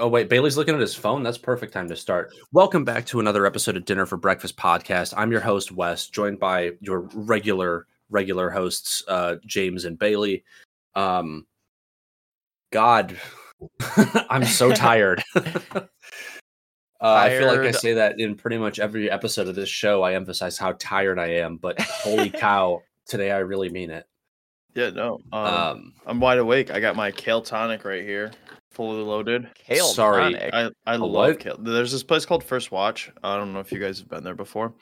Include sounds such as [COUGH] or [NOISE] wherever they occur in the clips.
Oh wait, Bailey's looking at his phone. That's perfect time to start. Welcome back to another episode of Dinner for Breakfast podcast. I'm your host Wes, joined by your regular regular hosts uh, James and Bailey. Um, God, [LAUGHS] I'm so [LAUGHS] tired. [LAUGHS] uh, I feel like I say that in pretty much every episode of this show. I emphasize how tired I am, but holy cow, today I really mean it. Yeah, no. Um, Um, I'm wide awake. I got my kale tonic right here, fully loaded. Kale Sorry, tonic. I, I A love what? kale. There's this place called First Watch. I don't know if you guys have been there before.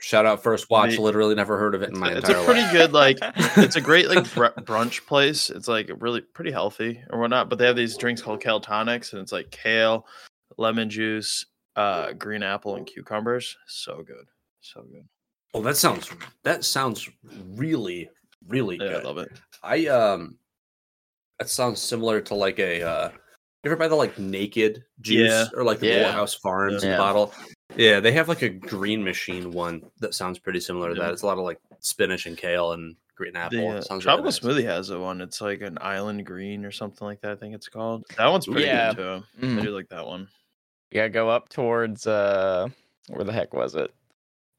shout out First Watch. The- literally never heard of it in my it's a pretty life. good like. [LAUGHS] It's a great like br- brunch place. It's like really pretty healthy or whatnot. But they have these drinks called kale tonics, and it's like kale, lemon juice, uh, green apple, and cucumbers. So good, so good. Oh, that sounds that sounds really really Yeah, good. I love it. I um, that sounds similar to like a uh, you ever buy the like naked juice Yeah. or like the Yeah. House Farms Yeah. bottle? Yeah, they have like a green machine one that sounds pretty similar to Yeah. that. It's a lot of like spinach and kale and green apple. The uh, sounds really tropical nice. smoothie has a one. It's like an island green or something like that. I think it's called. That one's pretty Yeah. good too. I Mm. do like that one. Yeah, go up towards uh where the heck was it?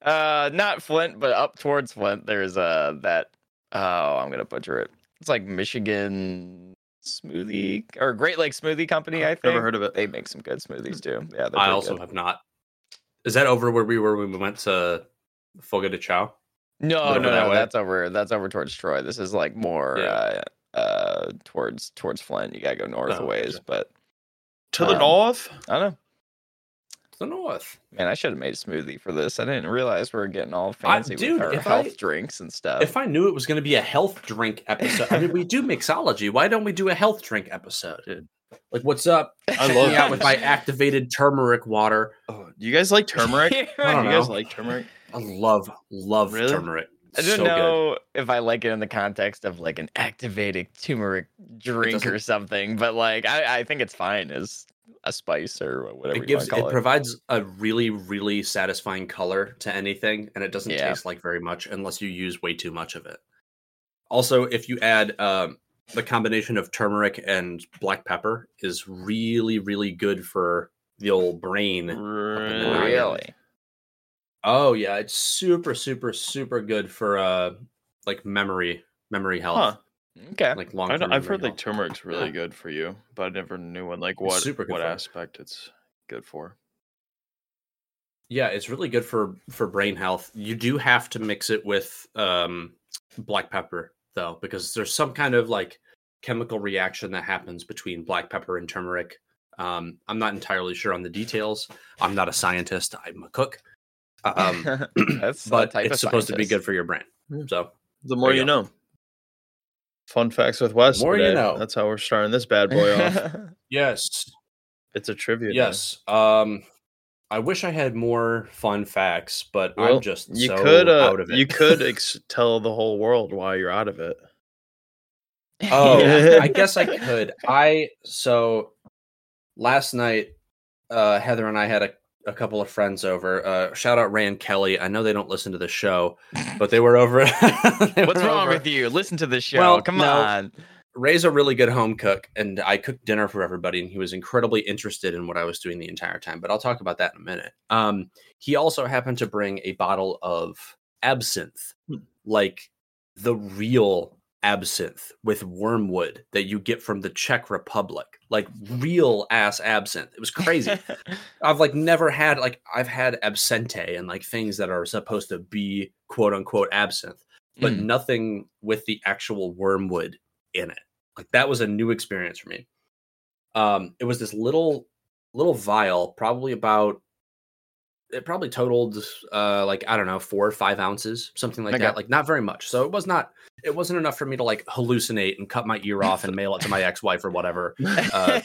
Uh not Flint, but up towards Flint. There's uh that oh I'm gonna butcher it. It's like Michigan smoothie or Great Lake Smoothie Company, I think. Never heard of it. They make some good smoothies too. Yeah, they're I also good. have not. Is that over where we were when we went to Fogo de Chao? No, whatever no, that no, way. that's over that's over towards Troy. This is like more Yeah. uh uh towards towards Flint. You gotta go north Oh, a ways, gotcha. but To the Um, north. I don't know. To the north. Man, I should have made a smoothie for this. I didn't realize we were getting all I- fancy dude, with our health I- drinks and stuff. If I knew it was going to be a health drink episode, I mean, we do mixology. Why don't we do a health drink episode? Dude. Like, what's up? [LAUGHS] I Check love me out with my activated turmeric water. Oh, do you guys like [LAUGHS] turmeric? I Do don't you guys like turmeric? I love, love Really? turmeric. I don't so know if I like it in the context of like an activated turmeric drink or something, but like I, I think it's fine as a spice or whatever It gives, it it. provides a really, really satisfying color to anything, and it doesn't Yeah. taste like very much unless you use way too much of it. Also, if you add um, the combination of turmeric and black pepper, is really, really good for the old brain. Really? really? Oh yeah, it's super, super, super good for uh like memory, memory health, Huh. Okay. like long. I know, term I've heard like turmeric's really Yeah. good for you, but I never knew what like what super what for you. aspect it's good for. Yeah, it's really good for for brain health. You do have to mix it with um black pepper though, because there's some kind of like chemical reaction that happens between black pepper and turmeric. Um, I'm not entirely sure on the details. I'm not a scientist. I'm a cook. Um, [LAUGHS] That's [CLEARS THROAT] but type it's of supposed to be good for your brain. So The more you you know. Fun facts with Wes. More you know. That's how we're starting this bad boy off. [LAUGHS] yes, It's a trivia. day. yes. Um, I wish I had more fun facts, but Well, I'm just you so could uh, out of it. you could [LAUGHS] ex- tell the whole world why you're out of it. Oh, [LAUGHS] I guess I could. I so last night, uh, Heather and I had a, a couple of friends over. Uh, shout out Rand Kelly. I know they don't listen to the show, [LAUGHS] but they were over. [LAUGHS] they What's were wrong over- with you? Listen to the show. Well, Come no. on. Ray's a really good home cook, and I cooked dinner for everybody, and he was incredibly interested in what I was doing the entire time. But I'll talk about that in a minute. Um, he also happened to bring a bottle of absinthe, Hmm. like the real absinthe with wormwood that you get from the Czech Republic, like real ass absinthe. It was crazy. [LAUGHS] I've like never had like I've had absente and like things that are supposed to be quote unquote absinthe, but Mm. nothing with the actual wormwood in it. Like that was a new experience for me. Um, it was this little little vial, probably about it probably totaled uh like I don't know four or five ounces, something like Okay. that. Like not very much. So it was not it wasn't enough for me to like hallucinate and cut my ear off and mail it to my ex-wife or whatever. [LAUGHS] Uh,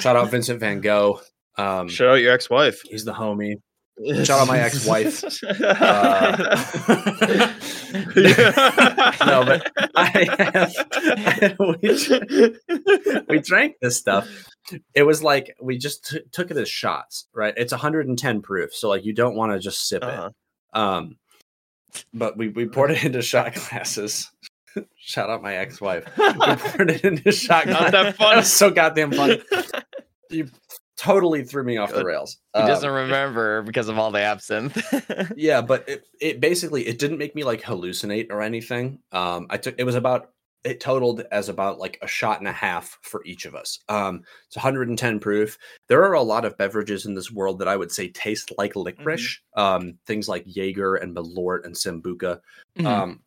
Shout out Vincent Van Gogh. Um, Shout out your ex-wife. he's the homie. [LAUGHS] Shout out my ex-wife. [LAUGHS] Uh, no, but I have, we, we drank this stuff. It was like we just t- took it as shots, right? It's 110 proof, so like you don't want to just sip Uh-huh. it. Um, but we we poured it into shot glasses. [LAUGHS] Shout out my ex-wife. [LAUGHS] We poured it into shot Not glasses. [LAUGHS] that fun. was so goddamn fun. you totally threw me off the rails. He Um, doesn't remember because of all the absinthe. yeah, but it, it basically it didn't make me like hallucinate or anything. Um, I took it was about it totaled as about like a shot and a half for each of us. Um, it's 110 proof. There are a lot of beverages in this world that I would say taste like licorice. Um, things like Jaeger and Malort and Sambuca. Mhm. Um,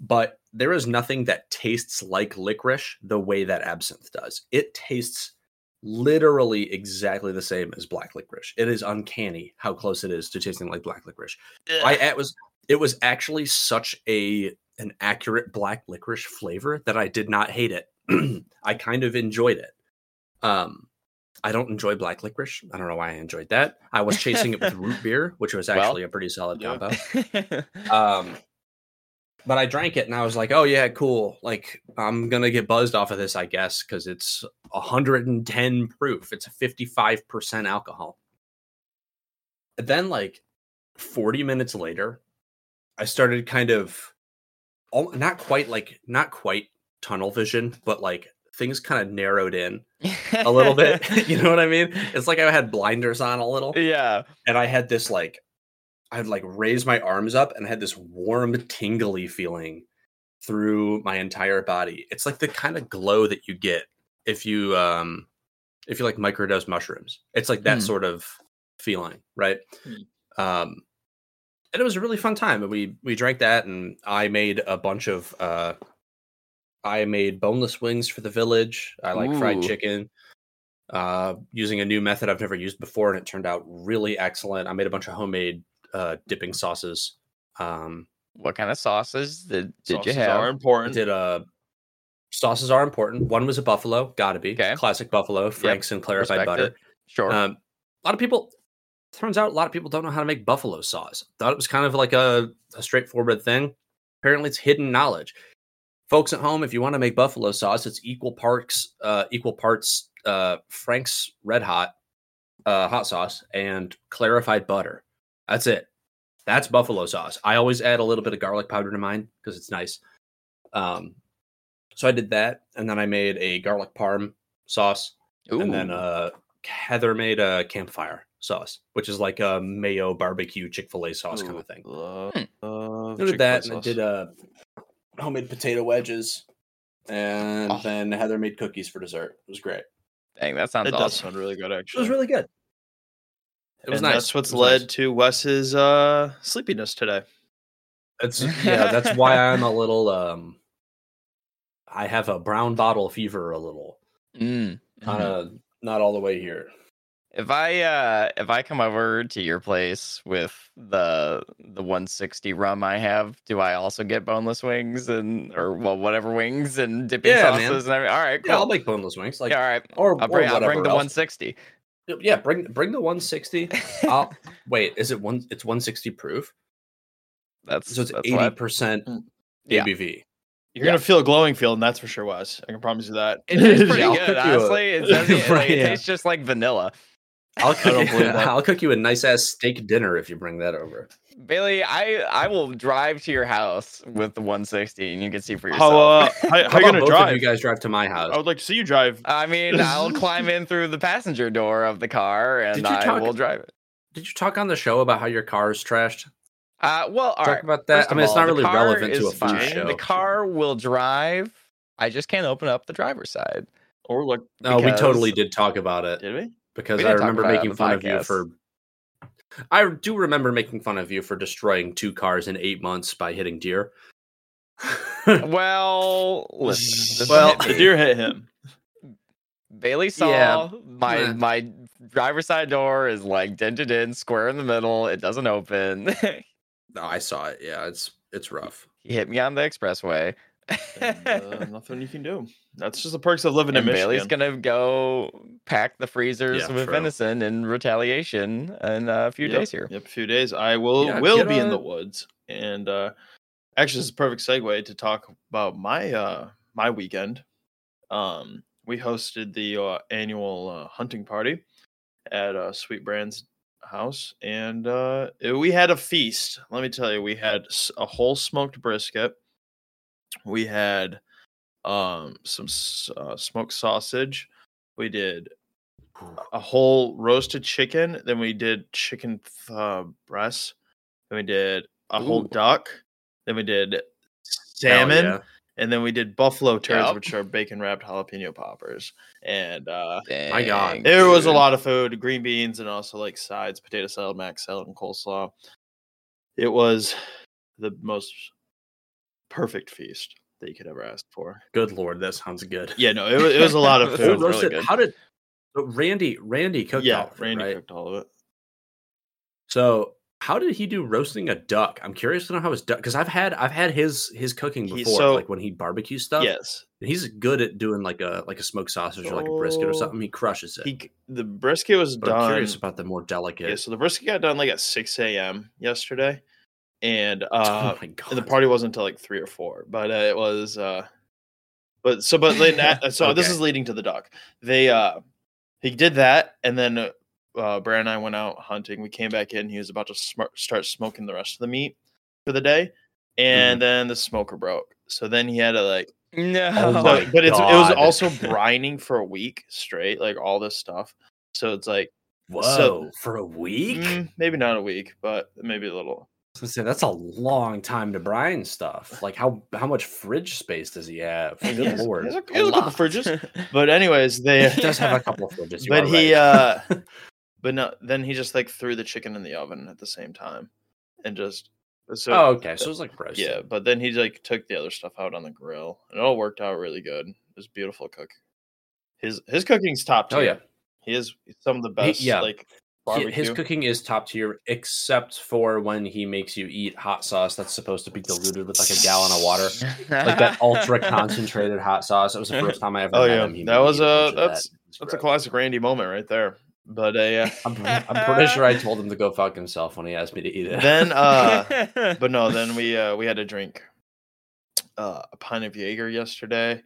but there is nothing that tastes like licorice the way that absinthe does. It tastes literally exactly the same as black licorice. It is uncanny how close it is to tasting like black licorice. I it was it was actually such a an accurate black licorice flavor that I did not hate it. [CLEARS THROAT] I kind of enjoyed it. Um I don't enjoy black licorice. I don't know why I enjoyed that. I was chasing it with [LAUGHS] root beer, which was Well, actually a pretty solid yeah. combo. [LAUGHS] Um, but I drank it and I was like, oh yeah, cool. Like I'm gonna get buzzed off of this, I guess, because it's 110 proof. It's a 55% alcohol. And then like 40 minutes later, I started kind of al- not quite like not quite tunnel vision, but like things kind of narrowed in a little bit. [LAUGHS] [LAUGHS] you know what I mean? It's like I had blinders on a little yeah. and I had this like I'd like raise my arms up and I had this warm tingly feeling through my entire body. It's like the kind of glow that you get if you um if you like microdose mushrooms. It's like that Hmm. sort of feeling, right? Hmm. Um and it was a really fun time. And we we drank that and I made a bunch of uh I made boneless wings for the village. I like fried chicken uh, using a new method I've never used before, and it turned out really excellent. I made a bunch of homemade uh, dipping sauces. Um, What kind of sauces did, did you Sauces have? Are I important. did uh, sauces are important. One was a buffalo, gotta be Okay. classic buffalo, Frank's and clarified Respect butter. it. Sure. Um, a lot of people. Turns out a lot of people don't know how to make buffalo sauce. Thought it was kind of like a, a straightforward thing. Apparently, it's hidden knowledge. Folks at home, if you want to make buffalo sauce, it's equal parts, uh, equal parts uh, Frank's Red Hot uh, hot sauce and clarified butter. That's it. That's buffalo sauce. I always add a little bit of garlic powder to mine because it's nice. Um, so I did that, and then I made a garlic parm sauce and then uh Heather made a campfire sauce, which is like a mayo barbecue Chick Fil A sauce kind of thing. Love, Hmm. love I did that, and Chick-fil-A I did sauce. uh homemade potato wedges, and Oh. then Heather made cookies for dessert. It was great. Dang, that sounds It does awesome. sound really good, Actually, It was really good. It was and nice. That's what's led nice. to Wes's uh, sleepiness today. That's [LAUGHS] yeah. That's why I'm a little um. I have a brown bottle fever a little, Mm. kind of not all the way here. If I uh if I come over to your place with the the 160 rum I have, do I also get boneless wings and or well whatever wings and dipping Yeah, man. sauces and everything? All right, cool. Yeah, I'll make boneless wings. Like yeah, all right. or, I'll bring, or I'll bring the else. 160. Yeah, bring bring the 160. I'll, [LAUGHS] wait, is it one? It's 160 proof, That's so it's that's 80 what- percent Mm. Yeah. ABV. You're Yeah. gonna feel a glowing feeling, that's for sure, Wes. I can promise you that. It tastes [LAUGHS] pretty I'll good, cook you a- honestly. It, doesn't, [LAUGHS] Right, like, it yeah. tastes just like vanilla. [LAUGHS] I'll cook. don't you. [LAUGHS] I'll cook you a nice ass steak dinner if you bring that over. Bailey, I I will drive to your house with the 160 and you can see for yourself. How uh, how, how How you gonna both drive? Of you guys drive to my house. I would like to see you drive. I mean, [LAUGHS] I'll climb in through the passenger door of the car and I talk- will drive it. Did you talk on the show about how your car is trashed? Uh, well, all Talk right. about that. First I of mean, it's not the really car relevant to a food fine. show. The car will drive. I just can't open up the driver's side. Or look, No, we totally did talk about it did we? Because I remember about it on making the fun of you for. I do remember making fun of you for destroying two cars in eight months by hitting deer. [LAUGHS] Well, listen. Well, The deer hit him. Bailey saw Yeah. my Meh. my driver's side door is like dented in, square in the middle. It doesn't open. [LAUGHS] no, I saw it. Yeah, it's it's rough. he hit me on the expressway. And, uh, nothing you can do. That's just the perks of living in and Michigan. Bailey's gonna go pack the freezers Yeah, with true. venison in retaliation in a few Yep, days here. Yep, a few days. I will Yeah, will get be in the woods, and uh, actually, this is a perfect segue to talk about my uh, my weekend. Um, we hosted the uh, annual uh, hunting party at uh, Sweet Brand's house, and uh, it- we had a feast. Let me tell you, we had a whole smoked brisket. We had um, some uh, smoked sausage. We did a whole roasted chicken. Then we did chicken uh, breasts. Then we did a whole duck. Then we did salmon. yeah. And then we did buffalo turds, Yup. which are bacon wrapped jalapeno poppers. And uh, My God. Dang, there was a lot of food, green beans, and also like sides, potato salad, mac salad, and coleslaw. It was the most perfect feast that you could ever ask for. Good lord, that sounds good. Yeah, no, it was, it was a lot of [LAUGHS] It was food. really good. How did so Randy? Randy cooked. all yeah, of it, Randy right? cooked all of it. So how did he do roasting a duck? I'm curious to know how his duck because I've had I've had his his cooking before, so- like when he barbecues stuff. Yes, he's good at doing like a like a smoked sausage or like a brisket or oh, something. He crushes it. he the brisket was but I'm curious about the more delicate. Yeah, so the brisket got done like at six a.m. yesterday, and [LAUGHS] uh, oh god! and the party wasn't until like three or four but uh, it was uh but so but then that- so this is leading to the doc. They uh he did that and then uh, uh Brad and I went out hunting. We came back in he was about to sm- start smoking the rest of the meat for the day and then the smoker broke. So then he had to like No. Oh but it's it was also [LAUGHS] brining for a week straight like all this stuff. So it's like Whoa, so- for a week? mm, maybe not a week but maybe a little I was gonna say that's a long time to brine stuff. Like how how much fridge space does he have? [LAUGHS] Good has- lord, he has a, he has a couple fridges [LAUGHS] but anyways they he does have a couple of fridges. [LAUGHS] but he right. uh but no then he just like threw the chicken in the oven at the same time and just so oh, okay, so it was like roasted. yeah but then he like took the other stuff out on the grill and it all worked out really good it was beautiful cook his his cooking's top tier Oh yeah. he is some of the best yeah. like He- barbecue His cooking is top tier, except for when he makes you eat hot sauce that's supposed to be diluted with like a gallon of water, like that ultra [LAUGHS] concentrated hot sauce. It was the first time I ever. oh yeah him. That was a a bunch that. that's was that's a classic randy moment right there but uh, yeah I'm, I'm pretty sure I told him to go fuck himself when he asked me to eat it. then uh [LAUGHS] but no, then we uh we had to drink uh, a pint of Jaeger yesterday,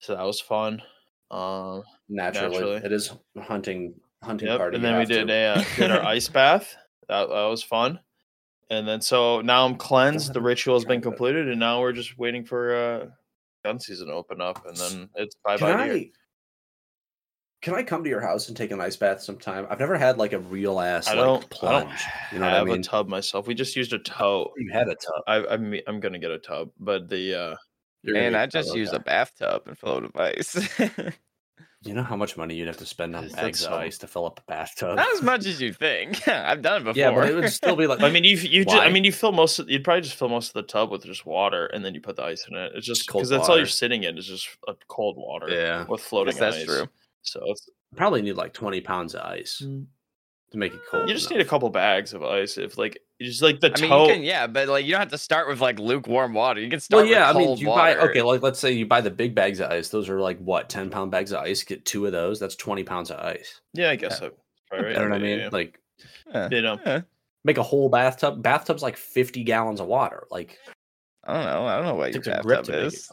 so that was fun. Um, naturally, naturally. it is hunting hunting yep. party. And then we have to. did a uh, did our [LAUGHS] ice bath. That, that was fun. And then so now I'm cleansed. The ritual has been completed, and now we're just waiting for uh, gun season to open up, and then it's bye Can bye I, deer. can I come to your house and take an ice bath sometime? I've never had like a real ass I don't, I plunge. don't you know what I have mean? a tub myself. We just used a tote. You had a tub. I, I'm I'm gonna get a tub, but the uh, You're gonna And get I a tub, just use a bathtub and fill it with ice. [LAUGHS] You know how much money you'd have to spend on That's bags of ice to fill up a bathtub? Not as much as you think. [LAUGHS] I've done it before. Yeah, but it would still be like. I mean, you you just, I mean, you fill most. Of, you'd probably just fill most of the tub with just water, and then you put the ice in it. It's just Just cold because that's all you're sitting in is just a cold water yeah, with floating that's ice. true. So it's, probably need like twenty pounds of ice mm. To make it cold. you just enough. need a couple bags of ice. If like you just like the I mean, tote. you can, yeah, but like you don't have to start with like lukewarm water. You can start Well, yeah, I with mean, cold you water. buy okay, like let's say you buy the big bags of ice. Those are like what ten pound bags of ice. Get two of those. That's twenty pounds of ice. yeah, I guess so. Probably right. You know what I mean? yeah, Like Yeah. You know, Yeah. make a whole bathtub. Bathtub's like fifty gallons of water. Like I don't know. I don't know what your Takes grip bathtub to is.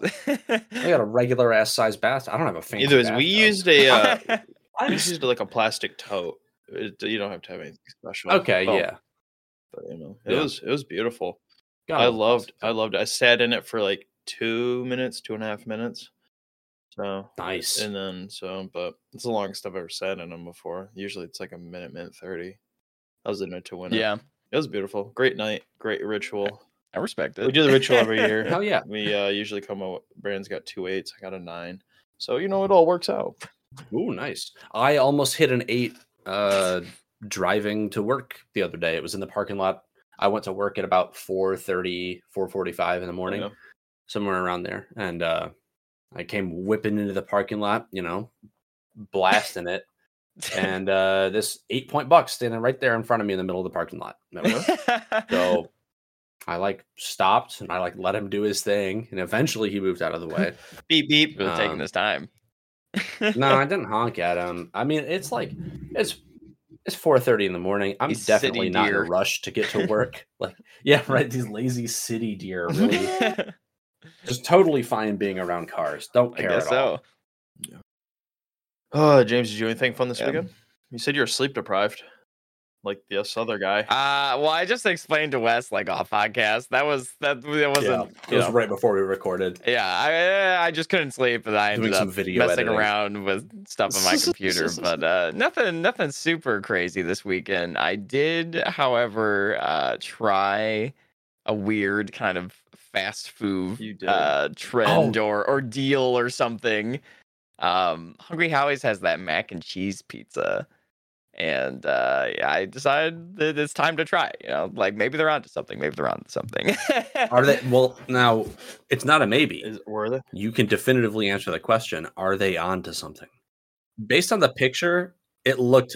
I got a regular ass size bath. I don't have a fancy. Either ways, we used a uh, I [LAUGHS] we just- used like a plastic tote. It, you don't have to have anything special. okay, yeah. but you know, it Yeah. was it was beautiful. God, I loved I loved it. I sat in it for like two minutes, two and a half minutes. So Nice. and then so but it's the longest I've ever sat in them before. Usually it's like a minute, minute thirty. I was in it to win it. yeah, It was beautiful. Great night, great ritual. I respect it. We do the ritual every [LAUGHS] year. Hell yeah. We uh usually come out Brand's got two eights, I got a nine. So you know it all works out. Ooh, nice. I almost hit an eight uh driving to work the other day. It was in the parking lot. I went to work at about 4:30, 4:45 in the morning, Yeah. somewhere around there. And uh I came whipping into the parking lot, you know, blasting it. And uh this eight point buck standing right there in front of me in the middle of the parking lot. So [LAUGHS] I like stopped and I like let him do his thing, and eventually he moved out of the way. Beep beep. really taking um, this time. No, I didn't honk at him. I mean, it's like it's it's four thirty in the morning. I'm These definitely city not in a rush to get to [LAUGHS] work. like, yeah, right. These lazy city deer really [LAUGHS] just totally fine being around cars. Don't I care guess at all. so. Oh, uh, James, did you do anything fun this Yeah. weekend? You said you were sleep deprived. Like this other guy. Uh, well, I just explained to Wes like off podcast. That was that. That wasn't. it was know, right before we recorded. Yeah, I I just couldn't sleep, and I Doing ended some up video messing editing. around with stuff on my [LAUGHS] computer. but uh, nothing nothing super crazy this weekend. I did, however, uh, try a weird kind of fast food uh, trend Oh. or or deal or something. Um, Hungry Howie's has that mac and cheese pizza. And uh, yeah, I decided that it's time to try. You know, like maybe they're onto something. Maybe they're onto something. Are they? Well, [LAUGHS] now it's not a maybe. Is were they? You can definitively answer the question: Are they on to something? Based on the picture, it looked.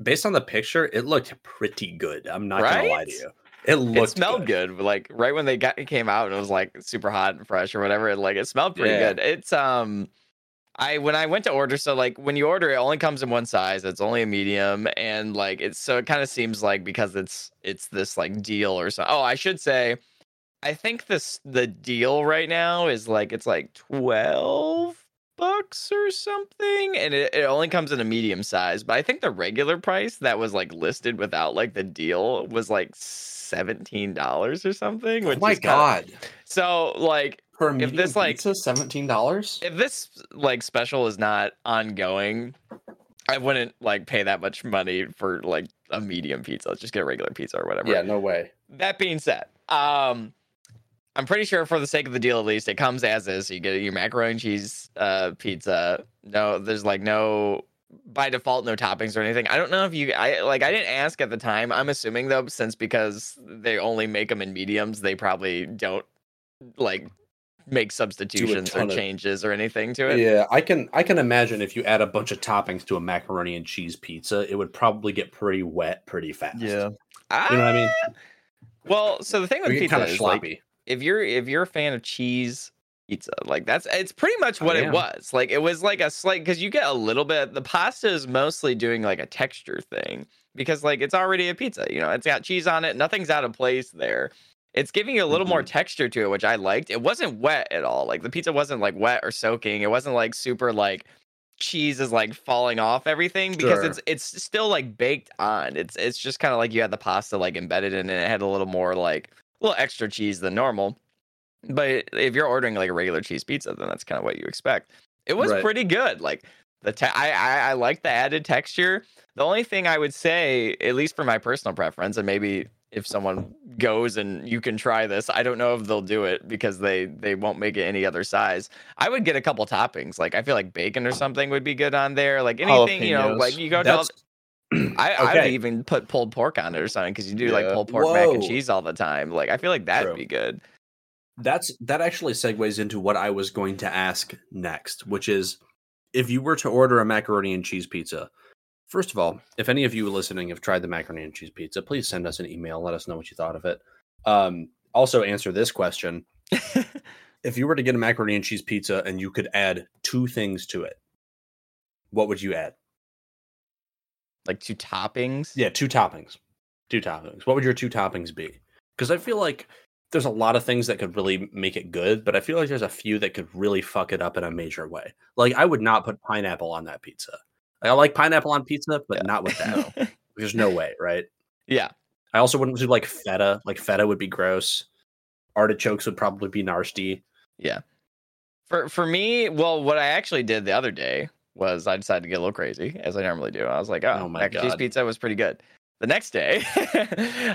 Based on the picture, it looked pretty good. I'm not gonna lie to you. It looked. it smelled good. but, Like right when they got it came out and it was like super hot and fresh or whatever. It, like it smelled pretty Yeah. good. It's um I when I went to order, so like when you order, it only comes in one size. It's only a medium, and like it's so it kind of seems like because it's it's this like deal or so. Oh, I should say, I think this the deal right now is like it's like twelve bucks or something, and it, it only comes in a medium size. But I think the regular price that was like listed without like the deal was like seventeen dollars or something. Oh Which my is kinda- god! So like Per medium this, like- pizza, seventeen dollars. if this like special is not ongoing, I wouldn't like pay that much money for like a medium pizza. Let's just get a regular pizza or whatever. Yeah, no way. That being said, um, I'm pretty sure for the sake of the deal, at least, it comes as is. So you get your macaroni and cheese uh, pizza. No, there's like no by default no toppings or anything. I don't know if you I like I didn't ask at the time. I'm assuming though, since because they only make them in mediums, they probably don't like make substitutions or of- changes or anything to it. Yeah, I can I can imagine if you add a bunch of toppings to a macaroni and cheese pizza, it would probably get pretty wet pretty fast. Yeah. Ah, You know what I mean? Well, so the thing with It would get pizza is like sloppy. if you're if you're a fan of cheese pizza, like that's it's pretty much I what it was. Like it was like a slight because you get a little bit. The pasta is mostly doing like a texture thing because like it's already a pizza. You know, it's got cheese on it. Nothing's out of place there. It's giving you a little more Mhm. texture to it, which I liked. It wasn't wet at all. Like the pizza wasn't like wet or soaking. It wasn't like super like cheese is like falling off everything because Sure. it's it's still like baked on. It's it's just kind of like you had the pasta like embedded in it. It had a little more like a little extra cheese than normal. But if you're ordering like a regular cheese pizza, then that's kind of what you expect. It was Right. pretty good. Like the te- I, I I like the added texture. The only thing I would say, at least for my personal preference, and maybe if someone goes and you can try this, I don't know if they'll do it because they they won't make it any other size. I would get a couple toppings. Like I feel like bacon or something would be good on there. Like anything, you know, like you go to [CLEARS THROAT] all, I, I would even put pulled pork on it or something because you do like pulled pork mac and cheese all the time. Like I feel like that'd True. be good. That's that actually segues into what I was going to ask next, which is if you were to order a macaroni and cheese pizza. First of all, if any of you listening have tried the macaroni and cheese pizza, please send us an email. Let us know what you thought of it. Um, also, answer this question: [LAUGHS] If you were to get a macaroni and cheese pizza and you could add two things to it, what would you add? like two toppings. Yeah, two toppings. Two toppings. What would your two toppings be? Because I feel like there's a lot of things that could really make it good, but I feel like there's a few that could really fuck it up in a major way. Like I would not put pineapple on that pizza. I like pineapple on pizza, but Yeah. not with that. [LAUGHS] There's no way, right? yeah. I also wouldn't do like feta. Like feta would be gross. Artichokes would probably be nasty. Yeah. For for me, well, what I actually did the other day was I decided to get a little crazy, as I normally do. I was like, oh, Oh my mac and cheese pizza was pretty good. The next day, [LAUGHS]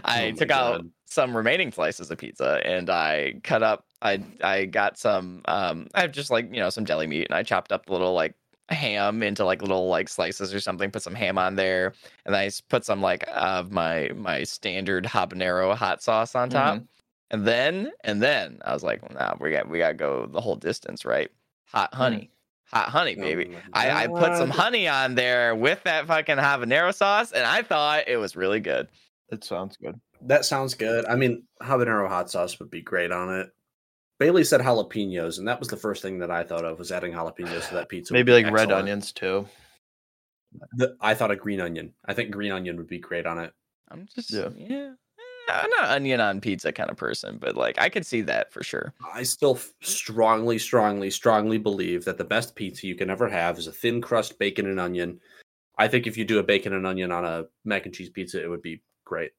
I Oh took out some remaining slices of pizza and I cut up. I I got some. Um, I have just like you know some deli meat, and I chopped up a little like ham into like little like slices or something. Put some ham on there, and I put some like of my my standard habanero hot sauce on top. Mm-hmm. And then and then I was like, well, nah, we got we gotta go the whole distance, right? Hot mm. honey, hot honey, oh, baby. Oh I, I put some honey on there with that fucking habanero sauce, and I thought it was really good. It sounds good. That sounds good. I mean, habanero hot sauce would be great on it. Bailey said jalapenos, and that was the first thing that I thought of was adding jalapenos to that pizza. Maybe be like red onions too. The- I thought a green onion. I think green onion would be great on it. I'm just yeah. Yeah. eh, I'm not onion on pizza kind of person, but like I could see that for sure. I still strongly, strongly, strongly believe that the best pizza you can ever have is a thin crust bacon and onion I think if you do a bacon and onion on a mac and cheese pizza, it would be great.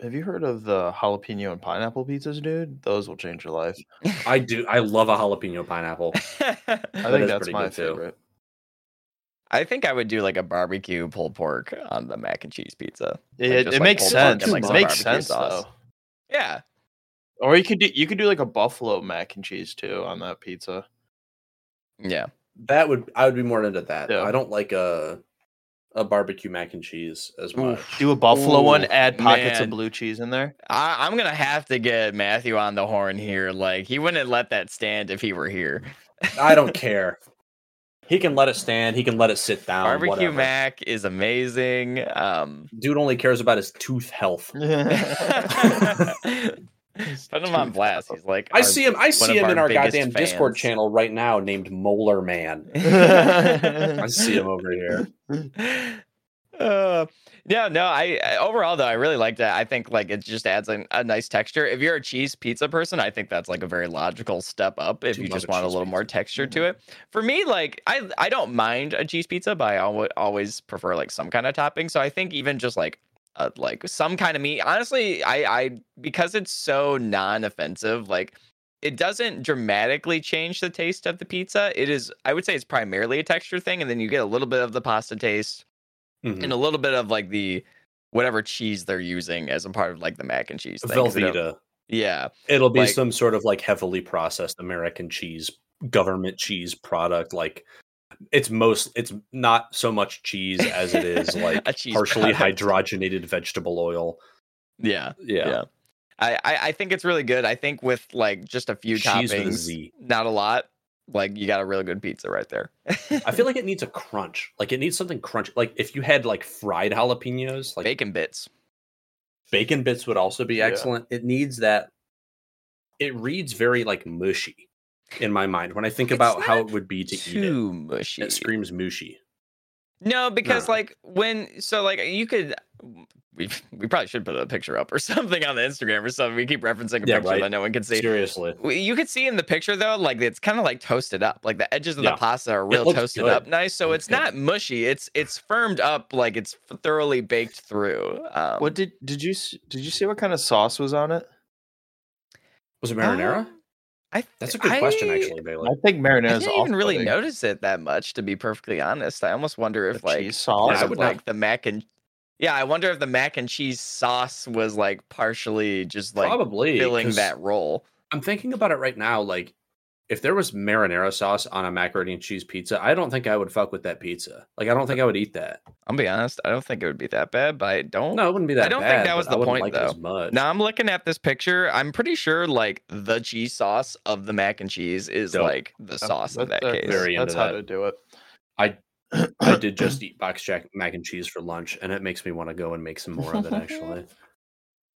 Have you heard of the jalapeno and pineapple pizzas, dude? Those will change your life. I do. I love a jalapeno pineapple. [LAUGHS] I think is that's pretty my good, too. favorite. I think I would do like a barbecue pulled pork on the mac and cheese pizza. Like, It, just, it like, makes sense. and, like, it makes sense sauce. though. Yeah. Or you could do you could do like a buffalo mac and cheese too on that pizza. Yeah. That would I would be more into that. Yeah. I don't like a a barbecue mac and cheese as much. Do a buffalo one, add pockets man. of blue cheese in there. I, I'm gonna have to get Matthew on the horn here. Like he wouldn't let that stand if he were here. I don't [LAUGHS] care. He can let it stand. He can let it sit down. Barbecue whatever. Mac is amazing. Um, Dude only cares about his tooth health. [LAUGHS] [LAUGHS] put him on blast. He's like, I our- see him. I see him our in our biggest goddamn Discord channel right now, named Molar Man. [LAUGHS] I see him over here. [LAUGHS] Uh, yeah, no, I I- overall though I really liked it. I think like it just adds a, a nice texture. If you're a cheese pizza person, I think that's like a very logical step up. If you just want a cheese little more pizza. texture to it. For me, like I I don't mind a cheese pizza, but I always always prefer like some kind of topping. So I think even just like uh, like some kind of meat. Honestly, I I because it's so non-offensive, like it doesn't dramatically change the taste of the pizza. It is I would say it's primarily a texture thing, and then you get a little bit of the pasta taste Mhm. and a little bit of like the whatever cheese they're using as a part of like the mac and cheese thing. Velveeta. Yeah. It'll be like- some sort of like heavily processed American cheese, government cheese product. Like it's most, it's not so much cheese as it is [LAUGHS] like partially product. hydrogenated vegetable oil. Yeah. Yeah. Yeah. I, I I think it's really good. I think with like just a few Cheese with a toppings, not a lot, like you got a really good pizza right there. I feel like [LAUGHS] it needs a crunch. Like it needs something crunchy. Like if you had like fried jalapenos, like bacon bits. bacon bits would also be Yeah. excellent. It needs that. It reads very like mushy in my mind when I think It's about how it would be to eat it. Too mushy. It screams mushy. No, because No. like when so like you could we we probably should put a picture up or [LAUGHS] something on the Instagram or something. We keep referencing a Yeah, picture right. that no one can see. Seriously. You could see in the picture though, like it's kind of like toasted up. Like the edges of Yeah. the pasta are real toasted good. up, nice. So It it's good. not mushy. It's it's firmed up, like it's thoroughly baked through. Um, What did did you did you see what kind of sauce was on it? Was it marinara? um, I That's a good question, actually, Bailey. I think I marinara is didn't even really off-putting. notice it that much, to be perfectly honest. I almost wonder if The like cheese sauce. I had, would not- like the mac and yeah, I wonder if the mac and cheese sauce was like partially just like Probably filling 'cause that role. I'm thinking about it right now. Like, if there was marinara sauce on a macaroni and cheese pizza, I don't think I would fuck with that pizza. Like, I don't think I would eat that. I'll be honest, I don't think it would be that bad, but I don't No, it wouldn't be that. Bad. I don't think that was the I point, like it as much. Now I'm looking at this picture. I'm pretty sure like the cheese sauce of the mac and cheese is Dope. like the sauce in that That- case. Very That's how that. to do it. I I did [CLEARS THROAT] just eat box jack mac and cheese for lunch, and it makes me want to go and make some more of it. Actually, [LAUGHS]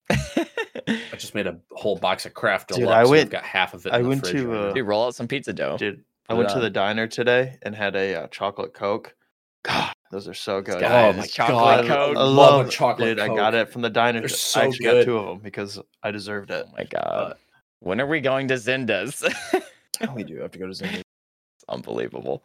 I just made a whole box of Kraft Dude, Deluxe. I and I've went- got half of it. I in the went to, right uh. Dude, roll out some pizza dough. Dude, I went it to the diner today and had a uh, chocolate Coke. God, those are so good. Guys, oh my chocolate god, Coke. I I love, love a chocolate. Dude, I got it from the diner. They're I so actually got two of them because I deserved it. Oh my god. But- when are we going to Zinda's? [LAUGHS] we do have to go to Zing. Unbelievable.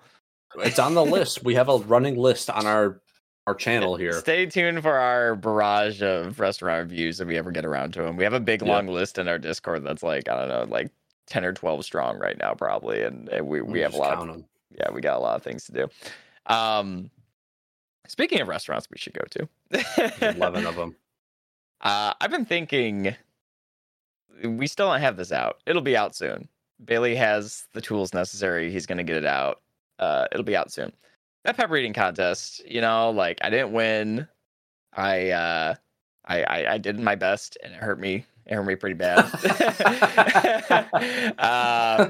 It's on the list. We have a running list on our our channel here. Stay tuned for our barrage of restaurant reviews if we ever get around to them. We have a big Yeah. long list in our Discord that's like I don't know, like ten or twelve strong right now, probably, and, and we we have a lot. Of, yeah, we got a lot of things to do. Um, speaking of restaurants, we should go to Eleven of them. [LAUGHS] Uh, I've been thinking we still don't have this out. It'll be out soon. Bailey has the tools necessary. He's gonna get it out. Uh, it'll be out soon. That pepper eating contest, you know, like I didn't win. I uh, I, I I did my best, and it hurt me. It hurt me pretty bad. [LAUGHS] uh,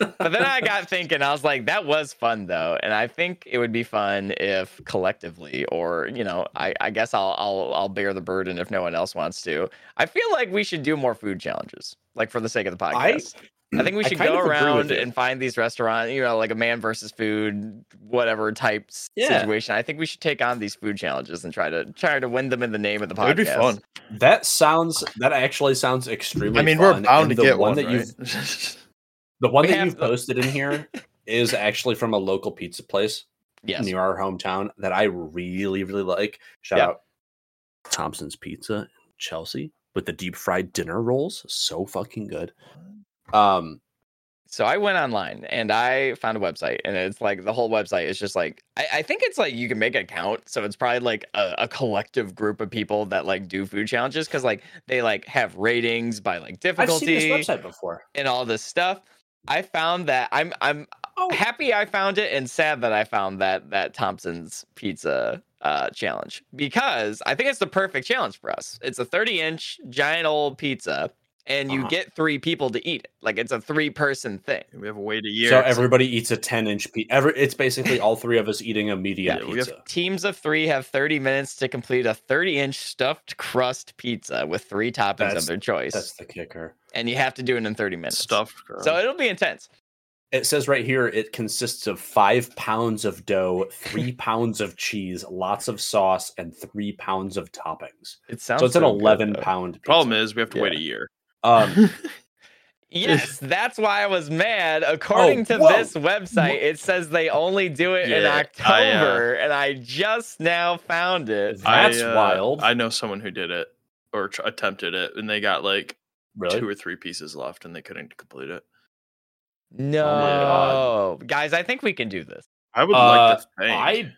but then I got thinking, I was like, that was fun though, and I think it would be fun if collectively, or you know, I, I guess I'll I'll I'll bear the burden if no one else wants to. I feel like we should do more food challenges, like for the sake of the podcast. I, think we should go of agree with around and find these restaurants, you know, like a man versus food, whatever type Yeah. situation. I think we should take on these food challenges and try to try to win them in the name of the podcast. It would be fun. That sounds. That actually sounds extremely. I mean, fun, we're bound and to the get one one, that right? you've [LAUGHS] the one We that you've the- [LAUGHS] posted in here is actually from a local pizza place. Yes. near our hometown that I really, really like. Shout Yeah. out Thompson's Pizza in Chelsea with the deep fried dinner rolls. So fucking good. Um, So I went online and I found a website, and it's like the whole website is just like I, I think it's like you can make an account, so it's probably like a, a collective group of people that like do food challenges because like they like have ratings by like difficulty. I've seen this website before. and all this stuff. I found that I'm I'm Oh, happy I found it and sad that I found that that Thompson's pizza uh challenge because I think it's the perfect challenge for us. It's a 30 inch giant old pizza and you Uh-huh. get three people to eat it. Like it's a three person thing. We have a wait a year. so everybody eats a 10 inch pizza. Every, it's basically all three of us eating a medium Yeah, we have- pizza. Teams of three have 30 minutes to complete a 30 inch stuffed crust pizza with three toppings That's- of their choice. That's the kicker. And you have to do it in 30 minutes. stuffed. Girl. So it'll be intense. It says right here it consists of five pounds of dough, three [LAUGHS] pounds of cheese, lots of sauce, and three pounds of toppings. It sounds So it's an so good, 11 though. pound pizza. Problem is, we have to wait a year. Um, [LAUGHS] Yes, that's why I was mad. According Oh, to whoa. this website, it says they only do it in Yeah, I, uh, October, and I just now found it. That's I, uh, wild. I know someone who did it or tr- attempted it, and they got like really? two or three pieces left, and they couldn't complete it. No, God. guys, I think we can do this. I would Uh, like to think. I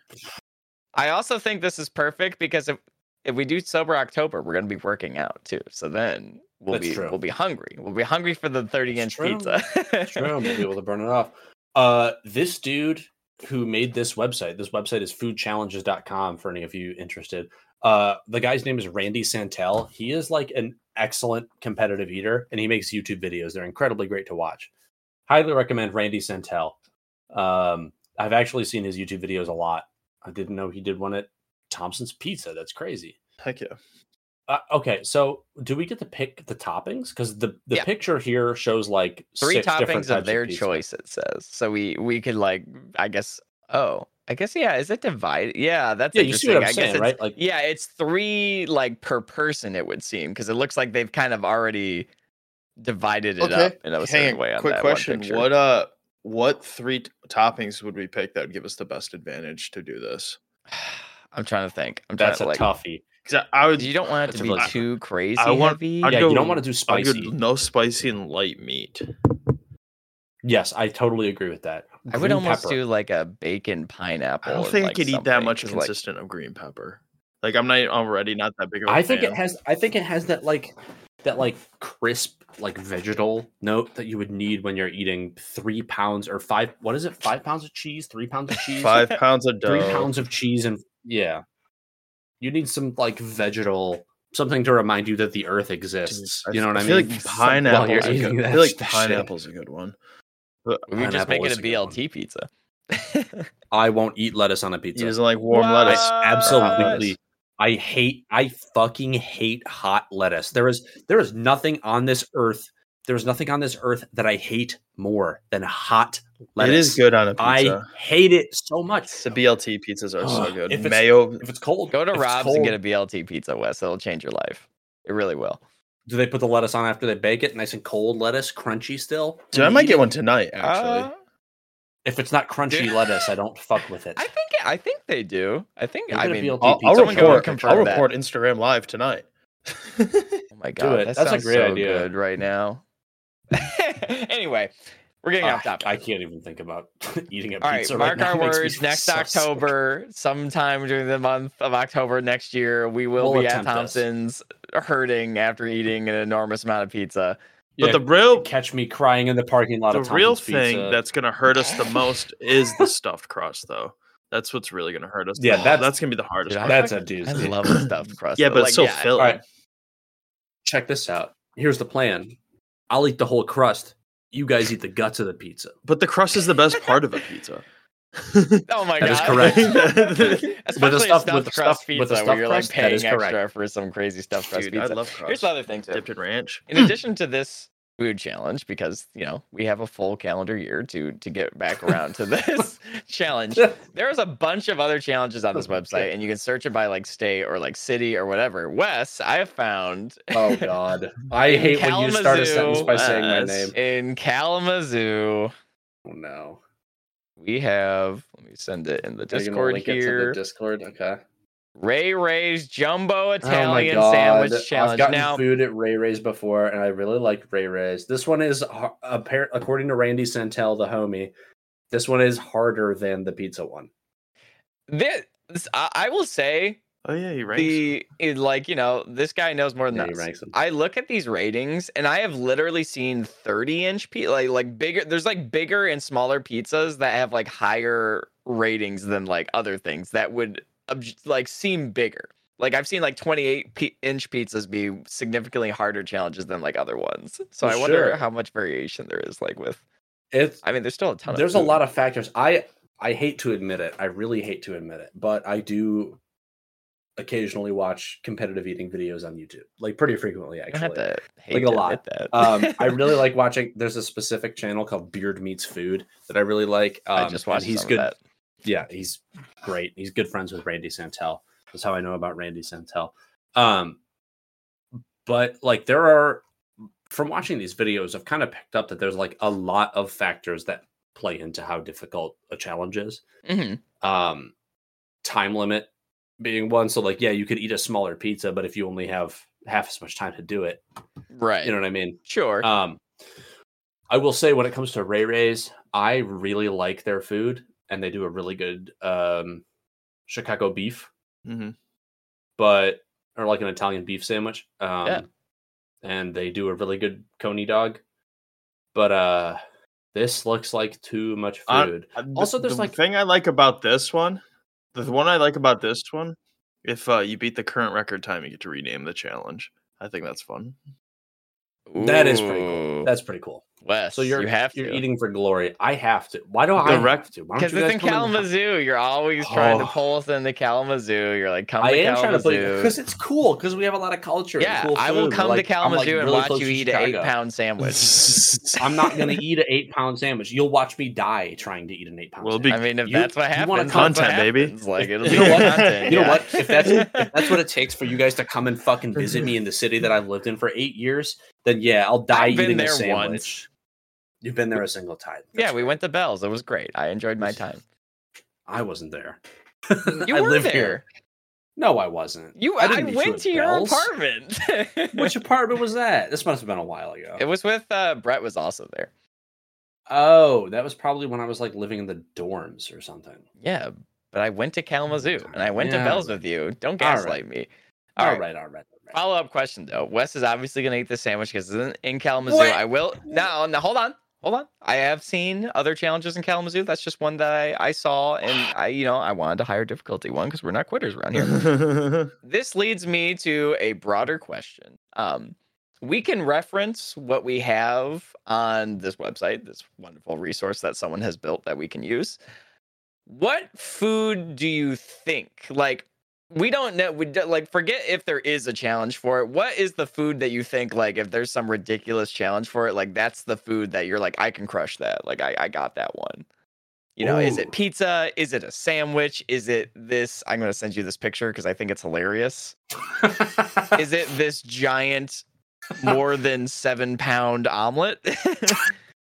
I also think this is perfect because if if we do sober October, we're gonna be working out too. So then we'll That's be true. we'll be hungry. We'll be hungry for the thirty inch true. pizza. True, we'll [LAUGHS] be able to burn it off. Uh, this dude who made this website, this website is foodchallenges.com for any of you interested. Uh, the guy's name is Randy Santel. He is like an excellent competitive eater and he makes YouTube videos. They're incredibly great to watch. Highly recommend Randy Santel. Um, I've actually seen his YouTube videos a lot. I didn't know he did one at Thompson's Pizza. That's crazy. Heck yeah. Uh, okay, so do we get to pick the toppings? Because the the Yeah. picture here shows like Three six toppings types of their pizza. choice. It says so. We we could like I guess. Oh, I guess yeah. Is it divided? Yeah, that's Yeah, you see what I'm interesting. I guess saying, it's- right? Like, Yeah, it's three like per person. It would seem because it looks like they've kind of already divided it up in a Hang certain on, way. On quick that question: picture. What uh, what three t- toppings would we pick that would give us the best advantage to do this? [SIGHS] I'm trying to think. I'm that's a like. toughie. Because I, I would, You don't want it to be really- too crazy I want- heavy. I'd yeah, go- you don't want to do I'd go spicy. no spicy and light meat. Yes, I totally agree with that. I would almost pepper. do like a bacon pineapple. I don't think like, I could eat that much much 'cause, like, consistent of green pepper. Like I'm not already not that big of a I think fan. it has. I think it has that like that like crisp like vegetal note that you would need when you're eating three pounds or five. What is it? Five pounds of cheese? Three pounds of cheese? five pounds of dough. Three pounds of cheese and yeah. You need some like vegetal something to remind you that the earth exists. Dude, you know what I, I feel mean? like Some- pineapple. while is a good- I feel like shit. pineapple's a good one. But We would just Pineapple make is it a a good one. BLT pizza. [LAUGHS] I won't eat lettuce on a he pizza. doesn't like warm What? lettuce. I absolutely I hate I fucking hate hot lettuce. There is there is nothing on this earth. There is nothing on this earth that I hate more than hot lettuce. It is good on a I pizza. I hate it so much. the BLT pizzas are so good. if Mayo. If it's cold, Go to if it's Rob's and get a BLT pizza, Wes. It'll change your life. It really will. Do they put the lettuce on after they bake it? Nice and cold lettuce, crunchy still. Dude, I might get it? one tonight. Actually, Uh, If it's not crunchy Dude. lettuce, I don't fuck with it. I think I think they do. I think I get a mean, BLT I'll. I'll Someone go report. I'll that. report Instagram live tonight. [LAUGHS] Oh my god, that That's a sounds great so idea. good right now. [LAUGHS] anyway, we're getting off topic. I can't even think about [LAUGHS] eating a All right, pizza. right mark now. our It words. Next so sick. October, sometime during the month of October next year, we will We'll be at attempt this. Thompson's hurting after eating an enormous amount of pizza. But Yeah, the real, catch me crying in the parking lot the of real thing Pizza. that's gonna hurt us the [LAUGHS] most is the stuffed crust, though. That's what's really gonna hurt us. Yeah, most. that's- that's gonna be the hardest. Dude, I part. that's a I doozy. love the stuffed crust. yeah, though. but Like, it's so yeah, filling. All right. Check this out. Here's the plan. I'll eat the whole crust. You guys eat the guts of the pizza. But the crust is the best part of a pizza. [LAUGHS] Oh my That god, that is correct. Especially [LAUGHS] With the stuff- with the crust stuff- pizza with the where stuffed you're like crust, that paying is correct. extra for some crazy stuffed crust Dude, I love crust. Here's the other thing too. Dipped in ranch. in [CLEARS THROAT] addition to this food challenge because you know we have a full calendar year to to get back around to [LAUGHS] this [LAUGHS] challenge there's a bunch of other challenges on this website and you can search it by like state or like city or whatever wes i have found Oh [LAUGHS] God, I hate when you start a sentence by saying my name. in kalamazoo Oh no. we have. Let me send it in the Are you gonna Discord to the here. Discord. Okay. Ray Ray's Jumbo Oh Italian God. Sandwich Challenge. I've Challenge. gotten Now, food at Ray Ray's before, and I really like Ray Ray's. This one is har- appar- according to Randy Santel, the homie. This one is harder than the pizza one. this, this- I, I will say Oh yeah, he ranks. the it, like you know this guy knows more than Yeah, he ranks. I look at these ratings and I have literally seen 30 inch pi- like like bigger there's like bigger and smaller pizzas that have like higher ratings than like other things that would obj- like seem bigger. Like I've seen like 28 pi- inch pizzas be significantly harder challenges than like other ones. So For I wonder sure. how much variation there is like with It's I mean there's still a ton of there's a lot of factors. I I hate to admit it. I really hate to admit it, but I do occasionally watch competitive eating videos on YouTube, like pretty frequently actually. have to hate Like a lot. um, I [LAUGHS] really like watching. There's a specific channel called Beard Meets Food that I really like. Um, I just watched He's good. that. Yeah, he's great. He's good friends with Randy Santel. That's how I know about Randy Santel. Um, but like there are from watching these videos, I've kind of picked up that there's like a lot of factors that play into how difficult a challenge is. Mhm. Um, time limit being one. So like, yeah, you could eat a smaller pizza, but if you only have half as much time to do it, Right. you know what I mean? sure. Um, I will say when it comes to Ray Ray's, I really like their food, and they do a really good um, Chicago beef, Mhm. but or like an Italian beef sandwich. Um, Yeah. and they do a really good coney dog. But uh, this looks like too much Uh, food. Uh, the- Also, there's, the like- thing I like about this one, the one I like about this one, if uh, you beat the current record time, you get to rename the challenge. I think that's fun. That is pretty cool. That's pretty cool. Wes, So you're you have you're to. eating for glory. I have to. Why do I The rec- have to? Because it's in come and- Kalamazoo. You're always trying to Oh. pull us into Kalamazoo. You're like, come I to am trying to put Kalamazoo. because it's cool because we have a lot of culture. and yeah, cool I will come Like, to I'm, like, Kalamazoo and really watch you to eat an eight pound sandwich. [LAUGHS] I'm not going to eat an eight pound sandwich. You'll watch me die trying to eat an eight pound. We'll sandwich. be- I mean, if You- that's what you happens, wanna that's what content, baby. Like it'll You be know what? content. You know what? If that's if [LAUGHS] that's what it takes for you guys to come and fucking visit me in the city that I've lived in for eight years, then yeah, I'll die I've eating there a sandwich. once. You've been there a single time. yeah, That's we fair. went to Bell's. It was great. I enjoyed my time. I wasn't there. You [LAUGHS] I were live there. here. No, I wasn't. You, I I, didn't you went to your Bell's. apartment. [LAUGHS] Which apartment was that? This must have been a while ago. it was with uh, Brett. Was also there. Oh, that was probably when I was like living in the dorms or something. Yeah, but I went to Kalamazoo and I went Yeah, to Bell's with you. Don't All right. gaslight me. All All right, right, all right. Follow up question though. Wes is obviously gonna eat the sandwich because it's in, in Kalamazoo. What? I will now. Now hold on, hold on. I have seen other challenges in Kalamazoo. That's just one that I, I saw, and [SIGHS] I you know I wanted a higher difficulty one because we're not quitters around here. [LAUGHS] this leads me to a broader question. Um, we can reference what we have on this website, this wonderful resource that someone has built that we can use. What food do you think? Like, we don't know. We do, like forget if there is a challenge for it. What is the food that you think like if there's some ridiculous challenge for it? Like that's the food that you're like I can crush that. Like I I got that one. You know, is it pizza? Is it a sandwich? Is it this? I'm going to send you this picture because I think it's hilarious. Is it this giant, more than seven pound omelet? [LAUGHS]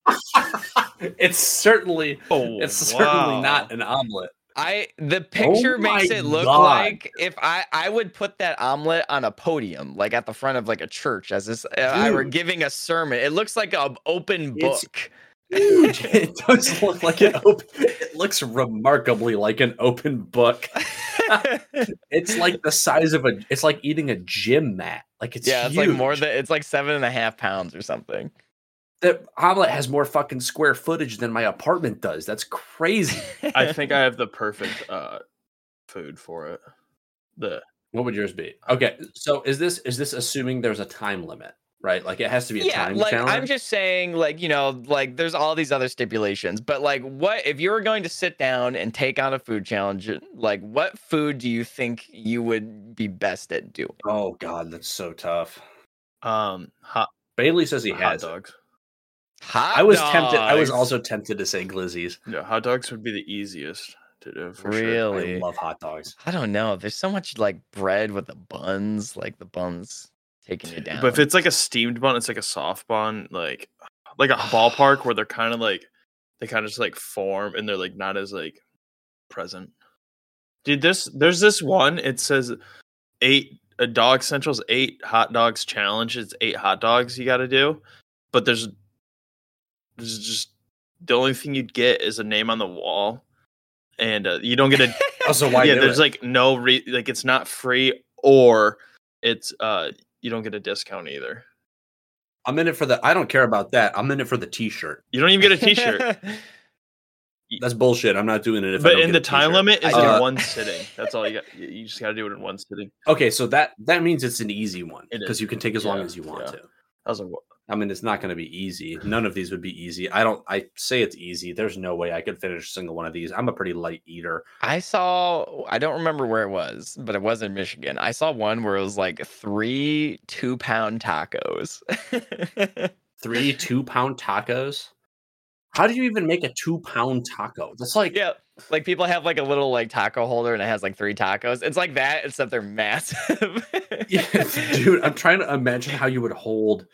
[LAUGHS] it's certainly oh, it's certainly not an omelet. I the oh picture makes it look God. like if I I would put that omelet on a podium, like at the front of like a church, as this if I were giving a sermon. It looks like an open It's- book. Huge. [LAUGHS] it does look like an open. It looks remarkably like an open book. [LAUGHS] It's like the size of a. It's like eating a gym mat. Like it's yeah, it's like more than it's like seven and a half pounds or something. The omelet has more fucking square footage than my apartment does. That's crazy. [LAUGHS] I think I [LAUGHS] have the perfect uh, food for it. The What would yours be? Okay, so is this is this assuming there's a time limit, right? Like it has to be a yeah, time like challenge. I'm just saying, like you know, like there's all these other stipulations, but like, what if you were going to sit down and take on a food challenge? Like, what food do you think you would be best at doing? Oh god, that's so tough. um hot, Bailey says he hot has. it. Dogs. Hot I was tempted. I was also tempted to say glizzies. Yeah, hot dogs would be the easiest to do for sure. really. I love hot dogs. I don't know. There's so much like bread with the buns, like the buns taking you down. But if it's like a steamed bun, it's like a soft bun, like [SIGHS] like a [SIGHS] ballpark where they're kind of like They kind of just like form and they're like not as like present. Dude, this there's this one. It says eight a dog central's eight hot dogs challenge. It's eight hot dogs you got to do, but there's there's just the only thing you'd get is a name on the wall, and uh, you don't get a [LAUGHS] Also, why yeah. There's it? like no re- like it's not free or it's uh you don't get a discount either. I'm in it for the. I don't care about that. I'm in it for the T-shirt. You don't even get a T-shirt. [LAUGHS] [LAUGHS] That's bullshit. I'm not doing it. If I but don't in get the a time t-shirt. limit is Uh, in one sitting. That's all you got. You you just got to do it in one sitting. Okay, so that that means it's an easy one because you can take as long as you want yeah. to. I was like, what? I mean, it's not going to be easy. None of these would be easy. I don't. I say it's easy. There's no way I could finish a single one of these. I'm a pretty light eater. I saw, I don't remember where it was, but it was in Michigan. I saw one where it was like three two pound tacos. [LAUGHS] Three two pound tacos. How do you even make a two pound taco? That's like yeah. Like people have like a little like taco holder and it has like three tacos. It's like that, except they're [LAUGHS] massive. [LAUGHS] Yeah, dude, I'm trying to imagine how you would hold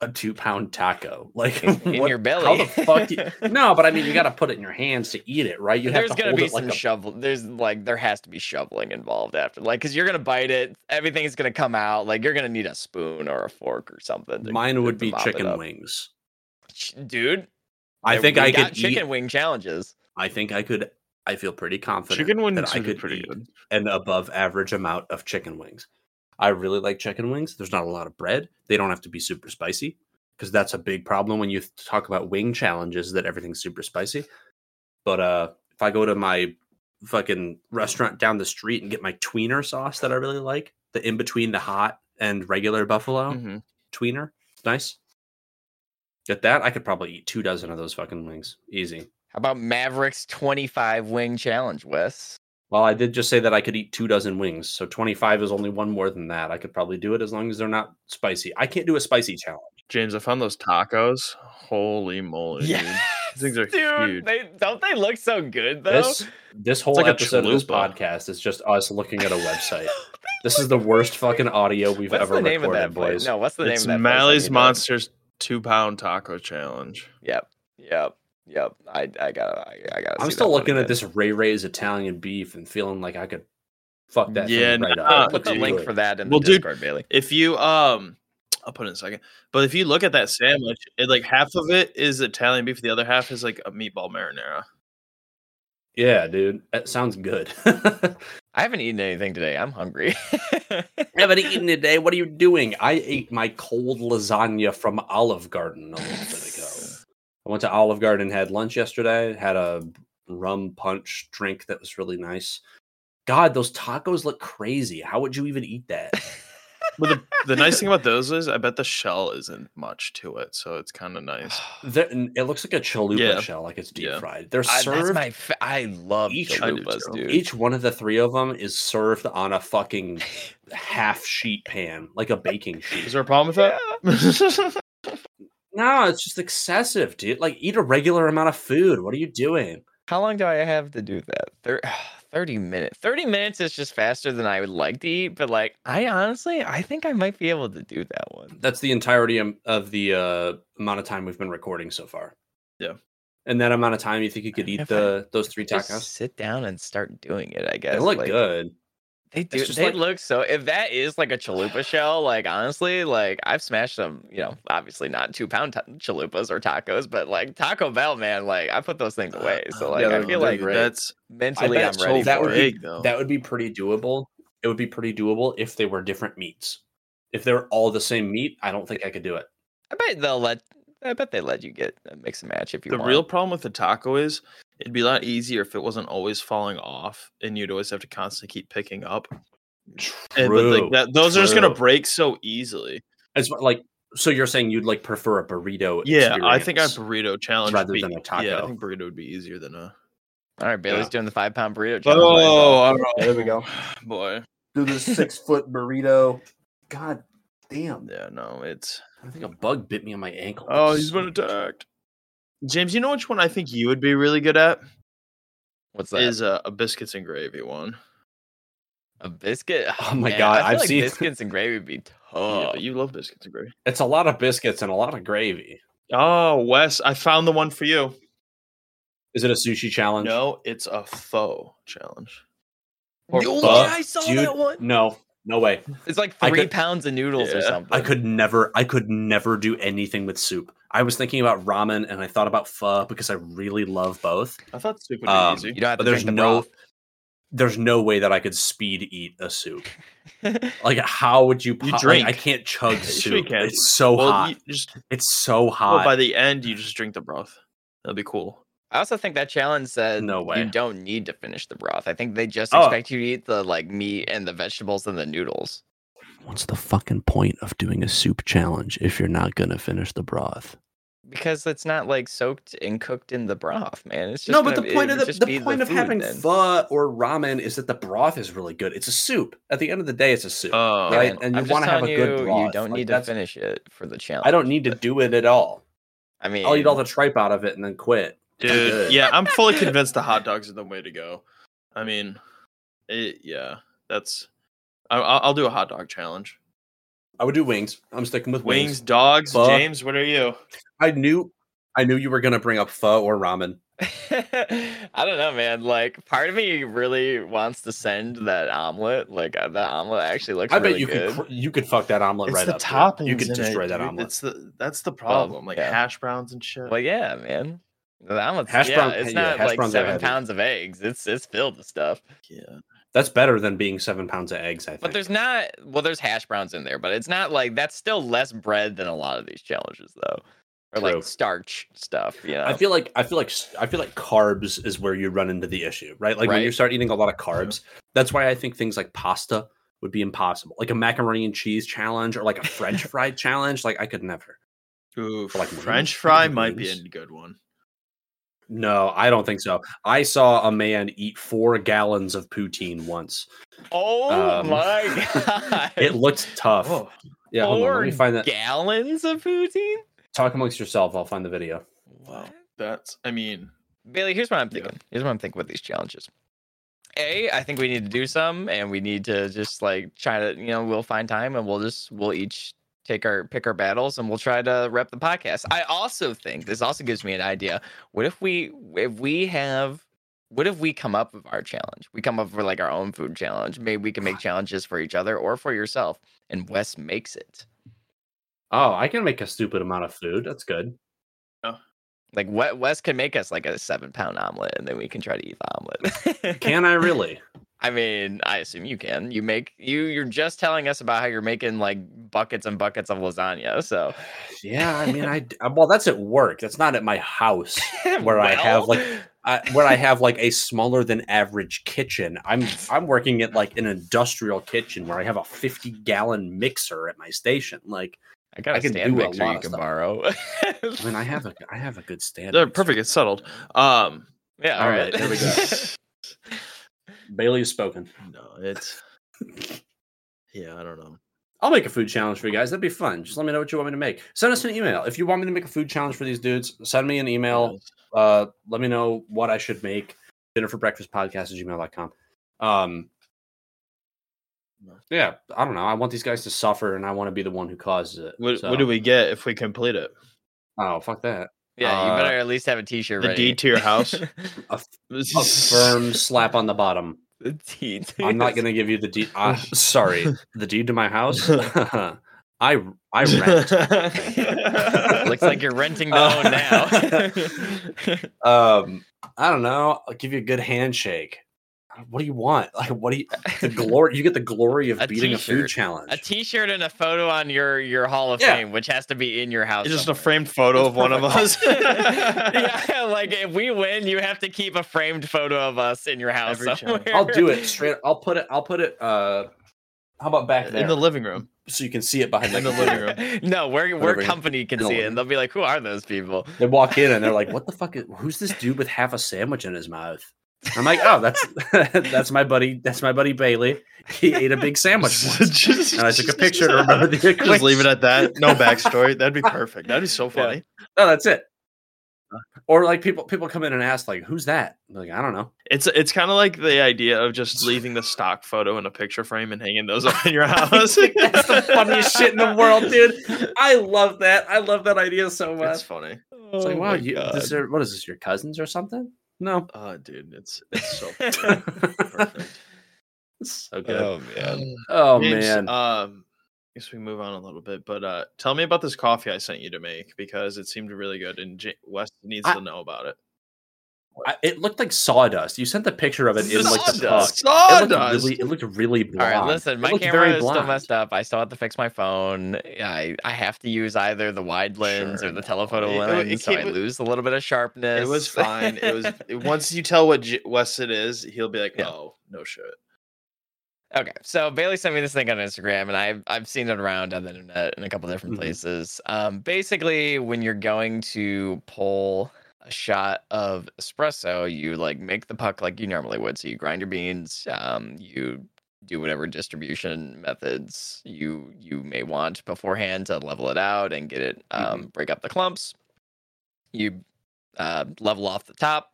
a two pound taco, like In- [LAUGHS] in what- your belly. How the fuck? You, [LAUGHS] no, but I mean, you got to put it in your hands to eat it, right? You there's have to gonna hold be it like some a. shovel. There's like there has to be shoveling involved after, like, because you're gonna bite it, everything's gonna come out. Like you're gonna need a spoon or a fork or something. to- Mine would to be chicken wings. Dude. I there- think I got could chicken eat. wing challenges. I think I could. I feel pretty confident Chicken wings that I could pretty eat good. an above average amount of chicken wings. I really like chicken wings. There's not a lot of bread. They don't have to be super spicy because that's a big problem when you talk about wing challenges that everything's super spicy. But uh if I go to my fucking restaurant down the street and get my tweener sauce that I really like, the in between the hot and regular buffalo Mhm. tweener, nice. Get that? I could probably eat two dozen of those fucking wings. Easy. How about Mavericks 25 wing challenge, Wes? Well, I did just say that I could eat two dozen wings, so 25 is only one more than that. I could probably do it as long as they're not spicy. I can't do a spicy challenge. James, I found those tacos. Holy moly! These things are dude. huge. They don't they look so good though. This this whole like episode of this podcast is just us looking at a website. [LAUGHS] this is the worst fucking audio we've what's ever the name of recorded, that place? boys. No, what's the it's name of that? place? Mally's Monsters two pound taco challenge. Yep, yep, yep. I I gotta I, I gotta. I'm still looking at this Ray Ray's Italian beef and feeling like I could fuck that Yeah, thing right nah, up. I'll put the dude. link for that in Well, the dude, Discord, Bailey. If you um, I'll put it in a second. But if you look at that sandwich, it like half of it is Italian beef, the other half is like a meatball marinara. Yeah, dude, that sounds good. [LAUGHS] I haven't eaten anything today. I'm hungry. [LAUGHS] I haven't eaten today. What are you doing? I ate my cold lasagna from Olive Garden a little bit ago. I went to Olive Garden, had lunch yesterday, had a rum punch drink that was really nice. God, those tacos look crazy. How would you even eat that? But the, the nice thing about those is, I bet the shell isn't much to it, so it's kind of nice. [SIGHS] They're- it looks like a chalupa Yeah. shell, like it's deep Yeah. fried. They're I, that's served. my. Fa- I love each- I do chalupas, dude. Each one of the three of them is served on a fucking [LAUGHS] half sheet pan, like a baking sheet. Is there a problem with that? [LAUGHS] No, it's just excessive, dude. Like, eat a regular amount of food. What are you doing? How long do I have to do that? Thir- [SIGHS] 30 minutes. 30 minutes is just faster than I would like to eat, but like I honestly I think I might be able to do that one. That's the entirety of- the uh, amount of time we've been recording so far. Yeah. And that amount of time, you think you could eat If I the those three Just tacos? sit down and start doing it, I guess. They look like, good. They do. just They like- look so. If that is like a chalupa shell, like honestly, like I've smashed some. You know, obviously not two pound ta- chalupas or tacos, but like Taco Bell, man, like I put those things uh, away. So like yeah, I feel like great. that's mentally I'm so. ready That would be- though. That would be pretty doable. It would be pretty doable if they were different meats. If they were all the same meat, I don't think I could do it. I bet they'll let. I bet they let you get a mix and match if you the want. real problem with the taco is it'd be a lot easier if it wasn't always falling off, and you'd always have to constantly keep picking up. And, but like that, those are just gonna break so easily. It's like so. You're saying you'd like prefer a burrito? Yeah, I think a burrito challenge rather would be, than a Yeah, taco. I think burrito would be easier than a. All right, Bailey's Yeah. doing the five pound burrito. challenge. Oh, I don't know. There we go. [SIGHS] boy. Do the six [LAUGHS] foot burrito. God damn! Yeah, no, it's. I think a bug bit me on my ankle. Oh, he's been attacked. James, you know which one I think you would be really good at What's that? is a, a biscuits and gravy one. a biscuit. [LAUGHS] Oh my man, God, I feel I've like seen- biscuits and gravy be Yeah, tough. but you love biscuits and gravy. It's a lot of biscuits and a lot of gravy. Oh, Wes, I found the one for you. Is it a sushi challenge? No, it's a faux challenge. Or yeah, pho. I saw Dude, that one. no, no way. It's like three could- pounds of noodles or something. I could never, I could never do anything with soup. I was thinking about ramen and I thought about pho because I really love both. I thought soup would be Um, easy. You don't have But to there's drink the no, broth. there's no way that I could speed eat a soup. [LAUGHS] Like, how would you? You drink. Like, I can't chug [LAUGHS] You sure soup. can. It's so well, hot. just It's so hot. well, by the end you just drink the broth. That'd be cool. I also think that challenge said No way. you don't need to finish the broth. I think they just Oh. expect you to eat the like meat and the vegetables and the noodles. What's the fucking point of doing a soup challenge if you're not gonna finish the broth? Because it's not like soaked and cooked in the broth, man. It's just no, but gonna- the it point of would the, just the point of having then. pho or ramen is that the broth is really good. It's a soup. At the end of the day, it's a soup. Oh, right? man, and you wanna have a good you, You don't Like, need to finish it for the challenge. I don't need to do it at all. I mean, I'll eat all the tripe out of it and then quit. I'm dude. Yeah, I'm fully convinced the hot dogs are the way to go. I mean, it, yeah, that's. I, I'll, I'll do a hot dog challenge. I would do wings. I'm sticking with wings. Wings, dogs. Pho. James, what are you? I knew, I knew you were gonna bring up pho or ramen. [LAUGHS] I don't know, man. Like, part of me really wants to send that omelet. Like, uh, that omelet actually looks I bet really you good. could, cr- you could fuck that omelet It's right the up. dude. toppings. You could destroy it, that dude. omelet. It's the that's the problem. like yeah. hash browns and shit. Well, yeah, man. The omelet's, Hash yeah, brown- it's yeah, not hash like seven pounds of eggs. It's it's filled with stuff. yeah. That's better than being seven pounds of eggs. I think. But there's not. Well, there's hash browns in there, but it's not like that's still less bread than a lot of these challenges, though, or True. like starch stuff. You know. I feel like I feel like I feel like carbs is where you run into the issue, right? Like when you start eating a lot of uh-huh. carbs, that's why I think things like pasta would be impossible. Like a macaroni and cheese challenge or like a French [LAUGHS] fry challenge, like I could never. Ooh, like French wings? fry Like might be a good one. No, I don't think so. I saw a man eat four gallons of poutine once. oh Um, my [LAUGHS] god! It looked tough. Oh, yeah, hold on. Let me find that. gallons of poutine. Talk amongst yourself. I'll find the video. wow. That's. I mean, Bailey, here's what I'm Yeah. thinking. Here's what I'm thinking with these challenges. A, I think we need to do some, and we need to just like try to, you know, we'll find time, and we'll just we'll each take our pick our battles, and we'll try to rep the podcast. I also think this also gives me an idea. What if we if we have what if we come up with our challenge? We come up with like our own food challenge. Maybe we can make challenges for each other or for yourself, and Wes makes it. Oh, I can make a stupid amount of food. That's good. Oh. Like Wes Wes can make us like a seven pound omelet, and then we can try to eat the omelet. Can I really? [LAUGHS] [LAUGHS] I mean, I assume you can. You make you you're just telling us about how you're making like buckets and buckets of lasagna. So [SIGHS] Yeah, I mean, I well, that's at work. That's not at my house [LAUGHS] where I have like I, where I have like a smaller than average kitchen. I'm I'm working at like an industrial kitchen where I have a 50 gallon mixer at my station. Like, I got I a can stand do a mixer you can borrow. I mean, I have [LAUGHS] a I have a good stand. they're mixer. perfect. It's settled. Um, yeah, All all right, right. there we go. [LAUGHS] Bailey has spoken. no, it's. [LAUGHS] Yeah, I don't know. I'll make a food challenge for you guys. That'd be fun. Just let me know what you want me to make. Send us an email if you want me to make a food challenge for these dudes. Send me an email. uh let me know what i should make dinner for breakfast podcast at gmail.com um yeah i don't know i want these guys to suffer and i want to be the one who causes it What, so- what do we get if we complete it? oh fuck that Yeah, you Uh, better at least have a t-shirt The ready. deed to your house. [LAUGHS] a [LAUGHS] firm slap on the bottom the deed. to i'm not gonna give you the deed uh, sorry the deed to my house [LAUGHS] i i rent Looks like you're renting the Uh, home now. um i don't know i'll give you a good handshake what do you want [LAUGHS] like what do you the glory you get the glory of A beating a food challenge a t-shirt and a photo on your your Hall of Yeah. Fame, which has to be in your house. It's just a framed photo That's of one of us. [LAUGHS] [LAUGHS] yeah, like if we win, you have to keep a framed photo of us in your house Every somewhere. challenge. I'll do it straight. I'll put it. I'll put it. Uh, how about back there, in the living room. so you can see it behind in the the living room. no, we're we're company can see it, and they'll be like, "Who are those people?" They walk in and they're like, "What the fuck? Is, who's this dude with half a sandwich in his mouth?" I'm like, "Oh, that's [LAUGHS] that's my buddy. That's my buddy Bailey. He ate a big sandwich [LAUGHS] once." just, And I took a picture to [LAUGHS] remember the Just leave it at that. No backstory. That'd be perfect. That'd be so funny. Oh, that's it. Or like people people come in and ask like, "Who's that?" I'm like, I don't know. It's it's kind of like the idea of just leaving the stock photo in a picture frame and hanging those up in your house. That's the funniest shit in the world, dude. I love that. I love that idea so much. It's funny. It's like, Oh wow, my you, this what is this? Your cousins or something? No. Oh, dude, it's it's so [LAUGHS] perfect. so good. Oh man. [SIGHS] Oh James, man. Um, I guess we move on a little bit, but uh, tell me about this coffee I sent you to make because it seemed really good, and J- Wes needs I- to know about it. I, it looked like sawdust. You sent the picture of it in like the puck. Sawdust. It looked Sawdust. really, it looked really All blonde. right, listen. My camera very is still messed up. I still have to fix my phone. I I have to use either the wide lens Sure, or the no. telephoto It- it- lens, it so I came lose a little bit of sharpness. It was fine. It was [LAUGHS] once you tell what J- Wes it is, he'll be like, Yeah. "Oh, no shit." Okay, so Bailey sent me this thing on Instagram, and I've I've seen it around on the internet in a couple different Mhm. places. Um, basically, when you're going to pull a shot of espresso, you like make the puck like you normally would. So you grind your beans, um, you do whatever distribution methods you you may want beforehand to level it out and get it um, break up the clumps. You uh, level off the top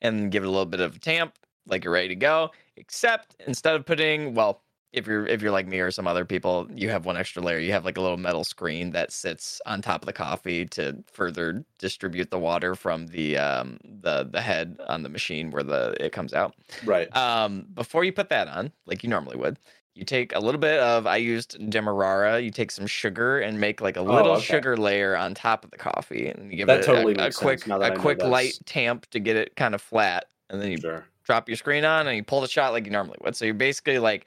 and give it a little bit of a tamp, like you're ready to go except instead of putting well if you're if you're like me or some other people you have one extra layer you have like a little metal screen that sits on top of the coffee to further distribute the water from the um the the head on the machine where the it comes out Right. um before you put that on like you normally would you take a little bit of i used demerara you take some sugar and make like a little Oh, okay. sugar layer on top of the coffee and you give That it a- totally a, makes quick that I a quick light tamp to get it kind of flat and then you Sure. drop your screen on and you pull the shot like you normally would. So you're basically like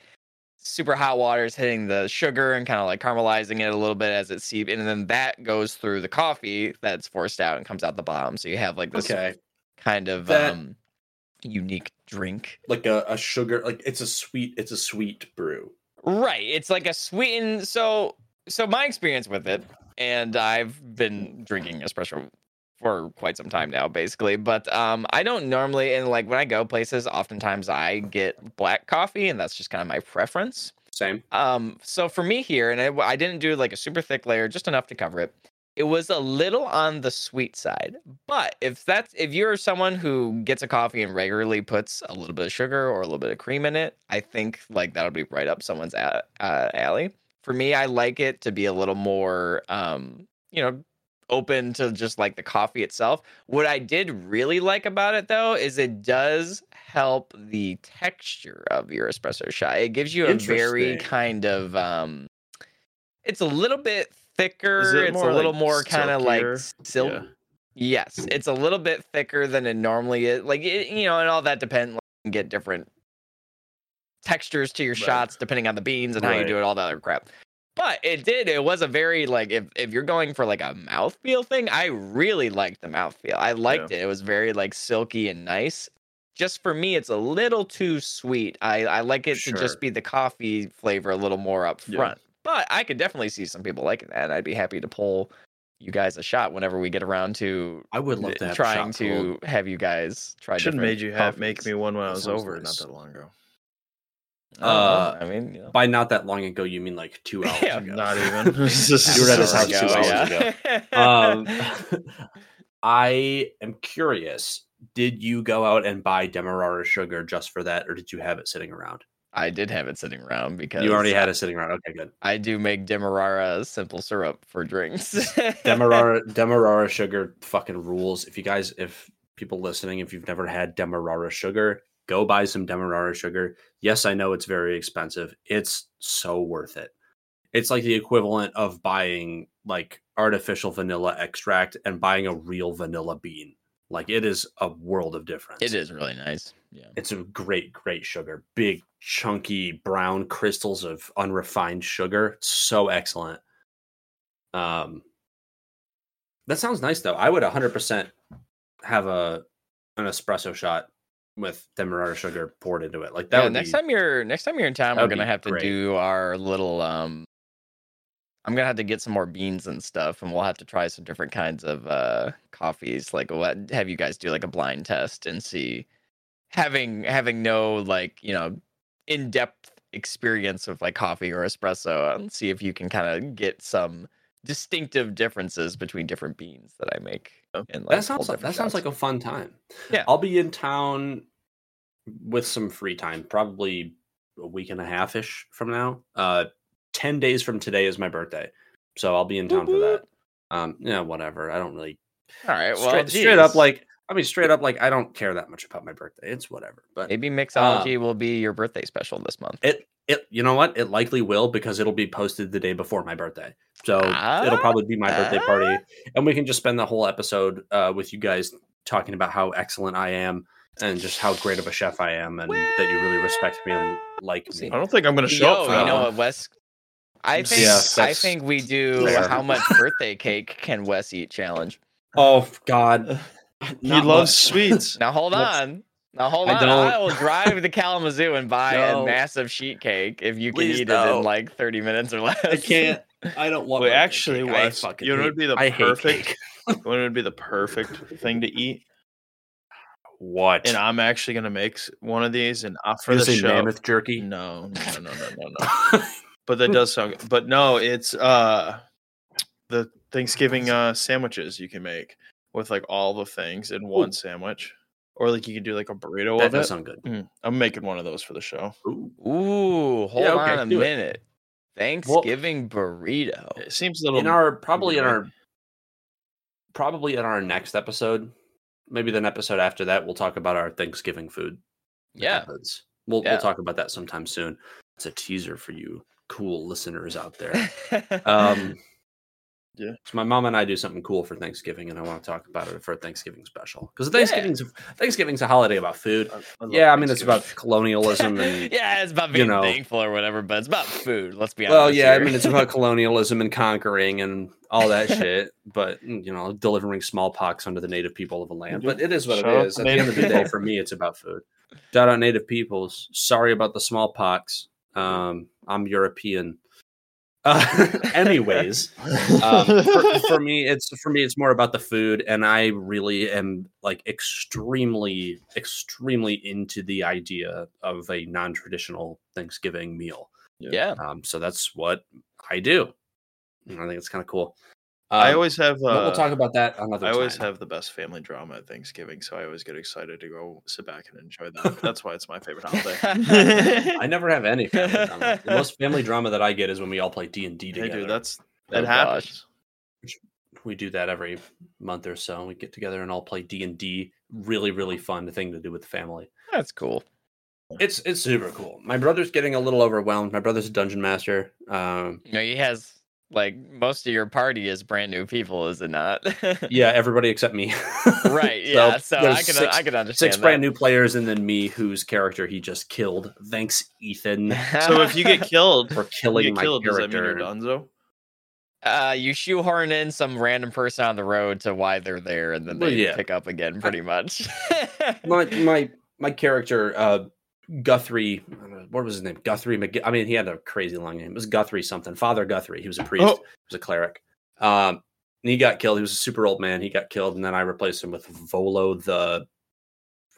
super hot water is hitting the sugar and kind of like caramelizing it a little bit as it seeps, and then that goes through the coffee that's forced out and comes out the bottom. So you have like this Okay. kind of That- um unique drink. Like a, a sugar, like it's a sweet, it's a sweet brew. Right. It's like a sweetened so so my experience with it, and I've been drinking espresso for quite some time now, basically. But um I don't normally and like when I go places, oftentimes I get black coffee, and that's just kind of my preference. Same. Um, so for me here, and I, I didn't do like a super thick layer, just enough to cover it. It was a little on the sweet side, but if that's if you're someone who gets a coffee and regularly puts a little bit of sugar or a little bit of cream in it, I think like that'll be right up someone's a- uh, alley. For me, I like it to be a little more, um, you know, open to just like the coffee itself. What I did really like about it though is it does help the texture of your espresso shot. It gives you a very kind of um it's a little bit thicker, it it's a little like, more kind of like silk. Yeah. Yes, it's a little bit thicker than it normally is. Like it, you know, and all that depends. Like, you can get different textures to your Right. shots depending on the beans and how you do it, all that other crap. But it did. It was a very like if if you're going for like a mouthfeel thing, I really liked the mouthfeel. I liked it. It was very like silky and nice. Just for me, it's a little too sweet. I I like it to just be the coffee flavor a little more up Yeah. front. But I could definitely see some people liking that. I'd be happy to pull you guys a shot whenever we get around to I would love to trying to pulled. have you guys try. Should have made you have make me one when I was over nice. not that long ago. Uh, I mean, you know. By not that long ago, you mean like two hours [LAUGHS] Yeah, ago? Not even. You were at his house two ago. hours ago. [LAUGHS] um, [LAUGHS] I am curious. Did you go out and buy Demerara sugar just for that, or did you have it sitting around? I did have it sitting around because You already had it sitting around. Okay, good. I do make Demerara simple syrup for drinks. Demerara, Demerara sugar fucking rules. If you guys, if people listening, if you've never had Demerara sugar, go buy some Demerara sugar. Yes, I know it's very expensive. It's so worth it. It's like the equivalent of buying like artificial vanilla extract and buying a real vanilla bean. Like it is a world of difference. It is really nice. Yeah. It's a great, great sugar. Big, chunky brown crystals of unrefined sugar. It's so excellent. Um, that sounds nice though. I would 100% have a an espresso shot with demerara sugar poured into it. Like that yeah, next be, time you're next time you're in town, we're gonna have to great. do our little um I'm gonna have to get some more beans and stuff, and we'll have to try some different kinds of uh coffees. Like what have you guys do like a blind test and see having having no like, you know, in depth experience of like coffee or espresso and see if you can kind of get some distinctive differences between different beans that I make. And like that sounds like that sounds like a fun time. Yeah. I'll be in town with some free time, probably a week and a half ish from now. Uh, ten days from today is my birthday, so I'll be in town for that. Um, yeah, whatever. I don't really all right. Well, straight, straight up like I mean, straight up, like I don't care that much about my birthday. It's whatever. But Maybe mixology will be your birthday special this month. it it you know what? It likely will because it'll be posted the day before my birthday. So it'll Ah, probably be my birthday ah. party, and we can just spend the whole episode uh, with you guys talking about how excellent I am and just how great of a chef I am, and that you really respect me and like me. I don't think I'm gonna show Yo, up for you that know what, Wes? I think Yeah, I think we do Yeah. how much birthday cake can Wes eat challenge. Oh God, [LAUGHS] [LAUGHS] He Not loves much. sweets. Now hold That's- on. Now hold I on. don't- I will drive to Kalamazoo and buy No. a massive sheet cake if you can Please eat it in like 30 minutes or less. I can't. I don't want. Wait, actually, cake. Wes, you know hate- what'd be the I perfect- cake. [LAUGHS] When would be the perfect thing to eat? What? And I'm actually gonna make one of these and offer You the say show. mammoth jerky. No, no, no, no, no, no. [LAUGHS] but that does sound. good. But no, it's uh the Thanksgiving uh sandwiches you can make with like all the things in one sandwich, or like you can do like a burrito that of does it. sound good. Mm, I'm making one of those for the show. Ooh. Ooh, hold Yeah, okay, on a do it. minute. Thanksgiving burrito. It seems a little In our probably in our probably in our next episode, maybe the episode after that, we'll talk about our Thanksgiving food. Yeah. methods. We'll Yeah. we'll talk about that sometime soon. It's a teaser for you cool listeners out there. [LAUGHS] Um Yeah. So my mom and I do something cool for Thanksgiving, and I want to talk about it for a Thanksgiving special because Yeah. Thanksgiving's Thanksgiving's a holiday about food. I- I Yeah, I mean it's about colonialism [LAUGHS] and yeah, it's about you being know- thankful or whatever, but it's about food. Let's be honest. well, yeah, I mean it's about [LAUGHS] colonialism and conquering and all that [LAUGHS] shit. But mm, you know, delivering smallpox onto the native people of a land. But it is what Shout it is. At the end of the day, for me, it's about food. Shout out native peoples. Sorry about the smallpox. Um, I'm European. Uh, [LAUGHS] anyways, um, for, for me it's for me it's more about the food and i really am like extremely extremely into the idea of a non-traditional thanksgiving meal. Yeah. um, so that's what i do. And i think it's kind of cool I Um, always have. Uh, we'll talk about that another I always time. have the best family drama at Thanksgiving, so I always get excited to go sit back and enjoy that. That's why it's my favorite holiday. [LAUGHS] i never have any family drama [LAUGHS] the most family drama that i get is when we all play d&d hey, together dude, that's Oh, that gosh. happens. we do that every month or so we get together and all play d&d really really fun thing to do with the family That's cool. It's it's super cool. My brother's getting a little overwhelmed. My brother's a dungeon master. Um, You know, he has like most of your party is brand new people, is it not? [LAUGHS] yeah, everybody except me. right. [LAUGHS] Yeah. So, I can six, I can understand six brand new players, and then me, whose character he just killed. Thanks, Ethan, [LAUGHS] So if you get killed, for killing get my killed, does that mean character. you're Dunzo? uh, you shoehorn in some random person on the road to why they're there, and then Well, they yeah. pick up again, pretty much. my my my character, uh, Guthrie. I don't know, What was his name? Guthrie. McG- I mean, he had a crazy long name. It was Guthrie something. Father Guthrie. He was a priest. Oh. He was a cleric. Um, and he got killed. He was a super old man. He got killed, and then I replaced him with Volo the.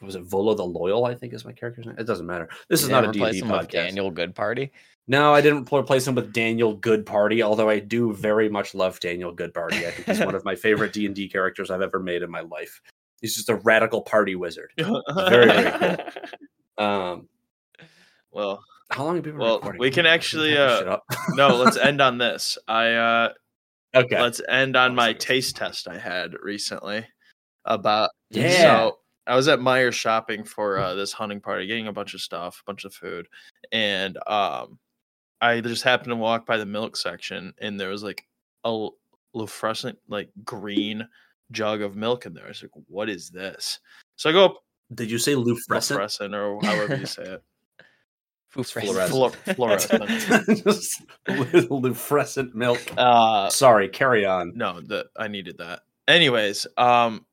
Was it Volo the Loyal? I think is my character's name. It doesn't matter. This is not a never D replace D him with podcast. Daniel Good Party. No, I didn't replace him with Daniel Goodparty. Although I do very much love Daniel Goodparty. I think he's one of my favorite D and D characters I've ever made in my life. He's just a radical party wizard. [LAUGHS] Very, very cool. [LAUGHS] Um, well, how long have we been Well, recording? we can actually, uh, no. Let's [LAUGHS] end on this. I uh okay. let's end on my taste test I had recently about Yeah. So I was at Meijer shopping for uh, this hunting party, getting a bunch of stuff, a bunch of food, and um, I just happened to walk by the milk section, and there was like a fluorescent, like green jug of milk in there. I was like, "What is this?" So I go up, Did you say Lufrescent? fluorescent or however you say it, [LAUGHS] Fluorescent. Fluor- [LAUGHS] fluorescent. [LAUGHS] Just Lufrescent milk. Uh, Sorry, carry on. no, the I needed that. Anyways, um,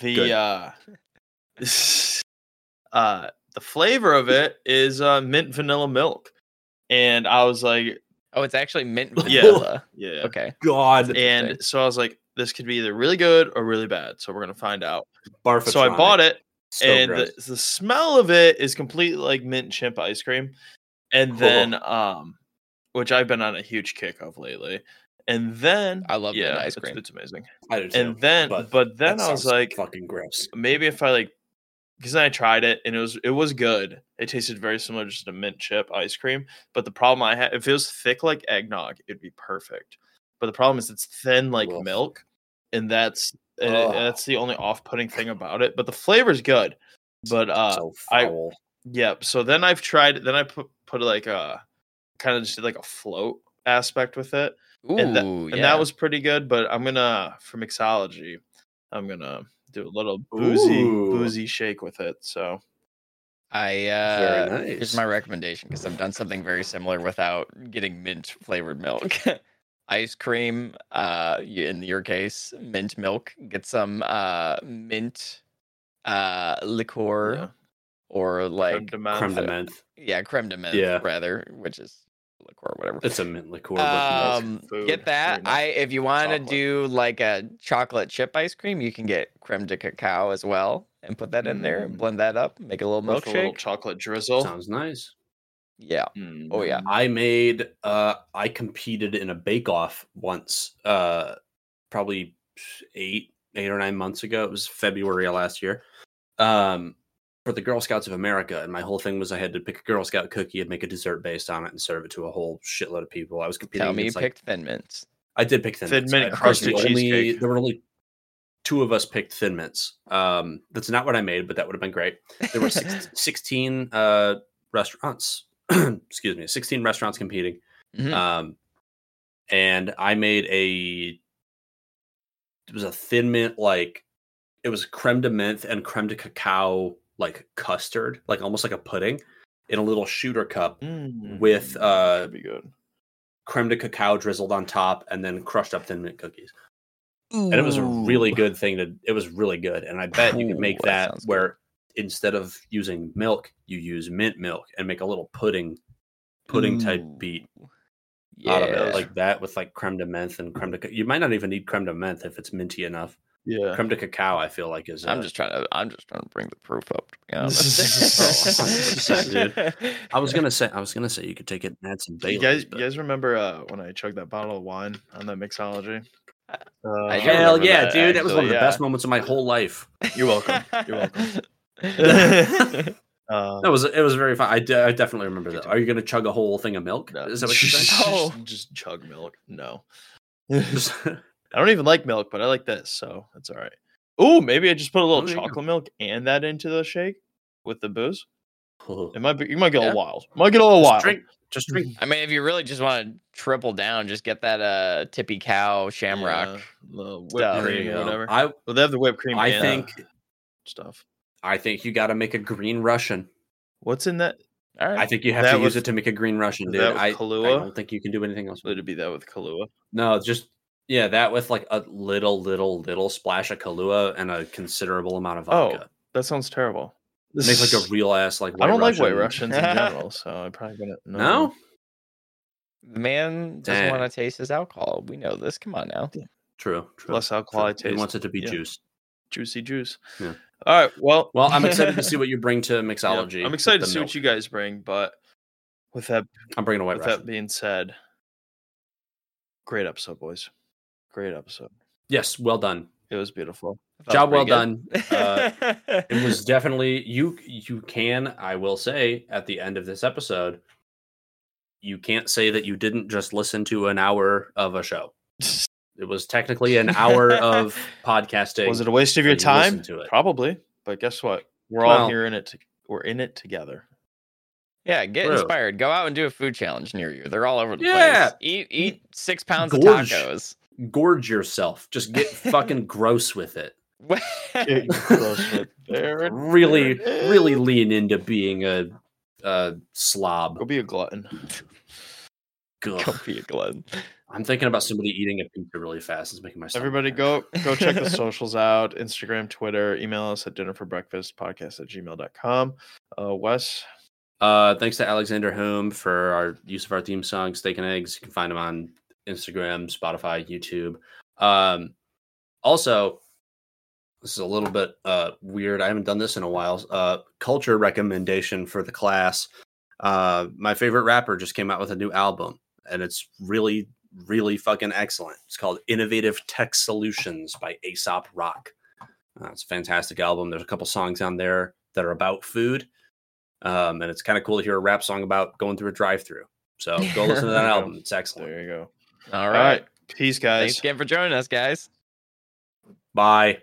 the Good. uh, uh, the flavor of it is uh, mint vanilla milk, and I was like, Oh, it's actually mint Yeah. vanilla. yeah. Okay. God, And so I was like, this could be either really good or really bad. So we're gonna find out. barf. So I bought it, So and the, the smell of it is completely like mint chimp ice cream. And then, um, which I've been on a huge kick of lately. And then I love yeah, ice cream. It's, amazing. I do too, And then, but but, then I was like, fucking gross. maybe if I like, because then I tried it and it was it was good. It tasted very similar just to mint chip ice cream. But the problem I had, if it was thick like eggnog, it'd be perfect. But the problem is it's thin like milk, and that's and it- that's the only off-putting thing about it. But the flavor's good. But uh, so I-. Yep. So then I've tried. Then I put put like a kind of just like a float aspect with it, Ooh, and, that, yeah. and that was pretty good. But I'm gonna for mixology, I'm gonna do a little boozy Ooh. boozy shake with it. So I uh Very here's my recommendation because I've done something very similar without getting mint flavored milk. [LAUGHS] Ice cream, uh in your case, mint milk. Get some uh mint uh liqueur yeah, or creme like de menthe. creme de menthe. yeah, creme de menthe Yeah. rather, which is liqueur or whatever. It's a mint liqueur. Um, food, get that. I if you want to do like a chocolate chip ice cream, you can get creme de cacao as well and put that in there, Mm. blend that up, make a little with a little milkshake. chocolate drizzle. Sounds nice. Yeah. Mm. Oh, yeah. I made uh I competed in a bake off once, uh probably eight, eight or nine months ago. It was February of last year. Um for the Girl Scouts of America. And my whole thing was I had to pick a Girl Scout cookie and make a dessert based on it and serve it to a whole shitload of people. I was competing Tell me you like, picked Thin Mints. I did pick thin, Thin mints. Mint I- of crusted the only- cheesecake. There were only two of us picked thin mints. Um, that's not what I made, but that would have been great. There were six, [LAUGHS] 16 uh, restaurants. [CLEARS THROAT] excuse me, 16 restaurants competing. Mhm. Um, and I made a. It was a thin mint, like it was creme de menthe and creme de cacao, like custard, like almost like a pudding, in a little shooter cup Mm. with, uh, That'd be good. creme de cacao drizzled on top, and then crushed up thin mint cookies. and it was a really good thing to it was really good and i bet you could make that that, sounds good. Where instead of using milk you use mint milk and make a little pudding pudding type beat Yeah. out of it like that with like creme de menthe and creme de ca- you might not even need creme de menthe if it's minty enough Yeah. creme de cacao i feel like is I'm just trying to. I'm just trying to bring the proof up. To be [LAUGHS] honest, 100%, i was gonna [LAUGHS] say i was gonna say you could take it and add some You guys, but- you guys remember uh, when I chugged that bottle of wine on that mixology? Uh, hell yeah that, dude that was one of the actually, best moments of my whole life [LAUGHS] You're welcome. You're welcome. [LAUGHS] uh, that was it was very fun i, de- I definitely remember that are you gonna chug a whole thing of milk no, is that what you're saying [LAUGHS] Oh. just, just chug milk. No, [LAUGHS] I don't even like milk, but I like this, so it's all right. Ooh, maybe I just put a little Oh, there you chocolate milk and that into the shake with the booze. Oh. It might be. You might get a Yeah. little wild. Might get a little Just wild. drink, just drink. I mean, if you really just want to triple down, just get that uh tippy cow shamrock. Yeah, the whipped stuff. Cream you or whatever. I well, they have the whipped cream. I and, uh, think stuff. I think you got to make a green Russian. What's in that? All right. I think you have That to use it to make a green Russian, dude. that with I, I don't think you can do anything else. Would it be that with Kahlua? No, just yeah, that with like a little, little, little splash of Kahlua and a considerable amount of vodka. Oh, vodka. that sounds terrible. This Make like a [LAUGHS] real ass like. I don't like White Russians in [LAUGHS] general, so I'm probably gonna No, the man doesn't want to taste his alcohol. We know this. Come on now. true, true. less true. alcohol I He wants it to be Yeah. juice. Juicy juice. Yeah. All right. Well, Well, I'm excited to see [LAUGHS] what you bring to yeah, mixology. I'm excited to see milk. what you guys bring, but with that I'm bringing a White with that being said, great episode, boys. Great episode. Yes, well done. It was beautiful. Job well pretty done. Uh, [LAUGHS] it was definitely you you can i will say at the end of this episode you can't say that you didn't just listen to an hour of a show [LAUGHS] it was technically an hour [LAUGHS] of podcasting Was it a waste of your that you time? to it. Probably. But guess what? We're all here in it. To, we're in it together. yeah, get True. inspired. Go out and do a food challenge near you. They're all over the Yeah. place. Eat eat six pounds Gorge. of tacos. gorge yourself just get [LAUGHS] fucking gross with it [LAUGHS] Get gross with there. really There it really lean into being a, a slob Go be a glutton. Go Ugh. be a glutton. I'm thinking about somebody eating a pizza really fast it's making my Everybody go go check the [LAUGHS] socials out. Instagram, Twitter, email us at dinner for breakfast podcast at gmail.com. Uh Wes, Uh, thanks to Alexander Home for our use of our theme song, Steak and Eggs. You can find them on Instagram, Spotify, YouTube. Um, also, this is a little bit uh, weird. I haven't done this in a while. Uh, culture recommendation for the class. Uh, my favorite rapper just came out with a new album, and it's really, really fucking excellent. It's called Innovative Tech Solutions by Aesop Rock. Uh, it's a fantastic album. There's a couple songs on there that are about food. Um, and it's kind of cool to hear a rap song about going through a drive-through. So [LAUGHS] go listen to that album. It's excellent. there you go. All All right. right. Peace, guys. Thanks again for joining us, guys. Bye.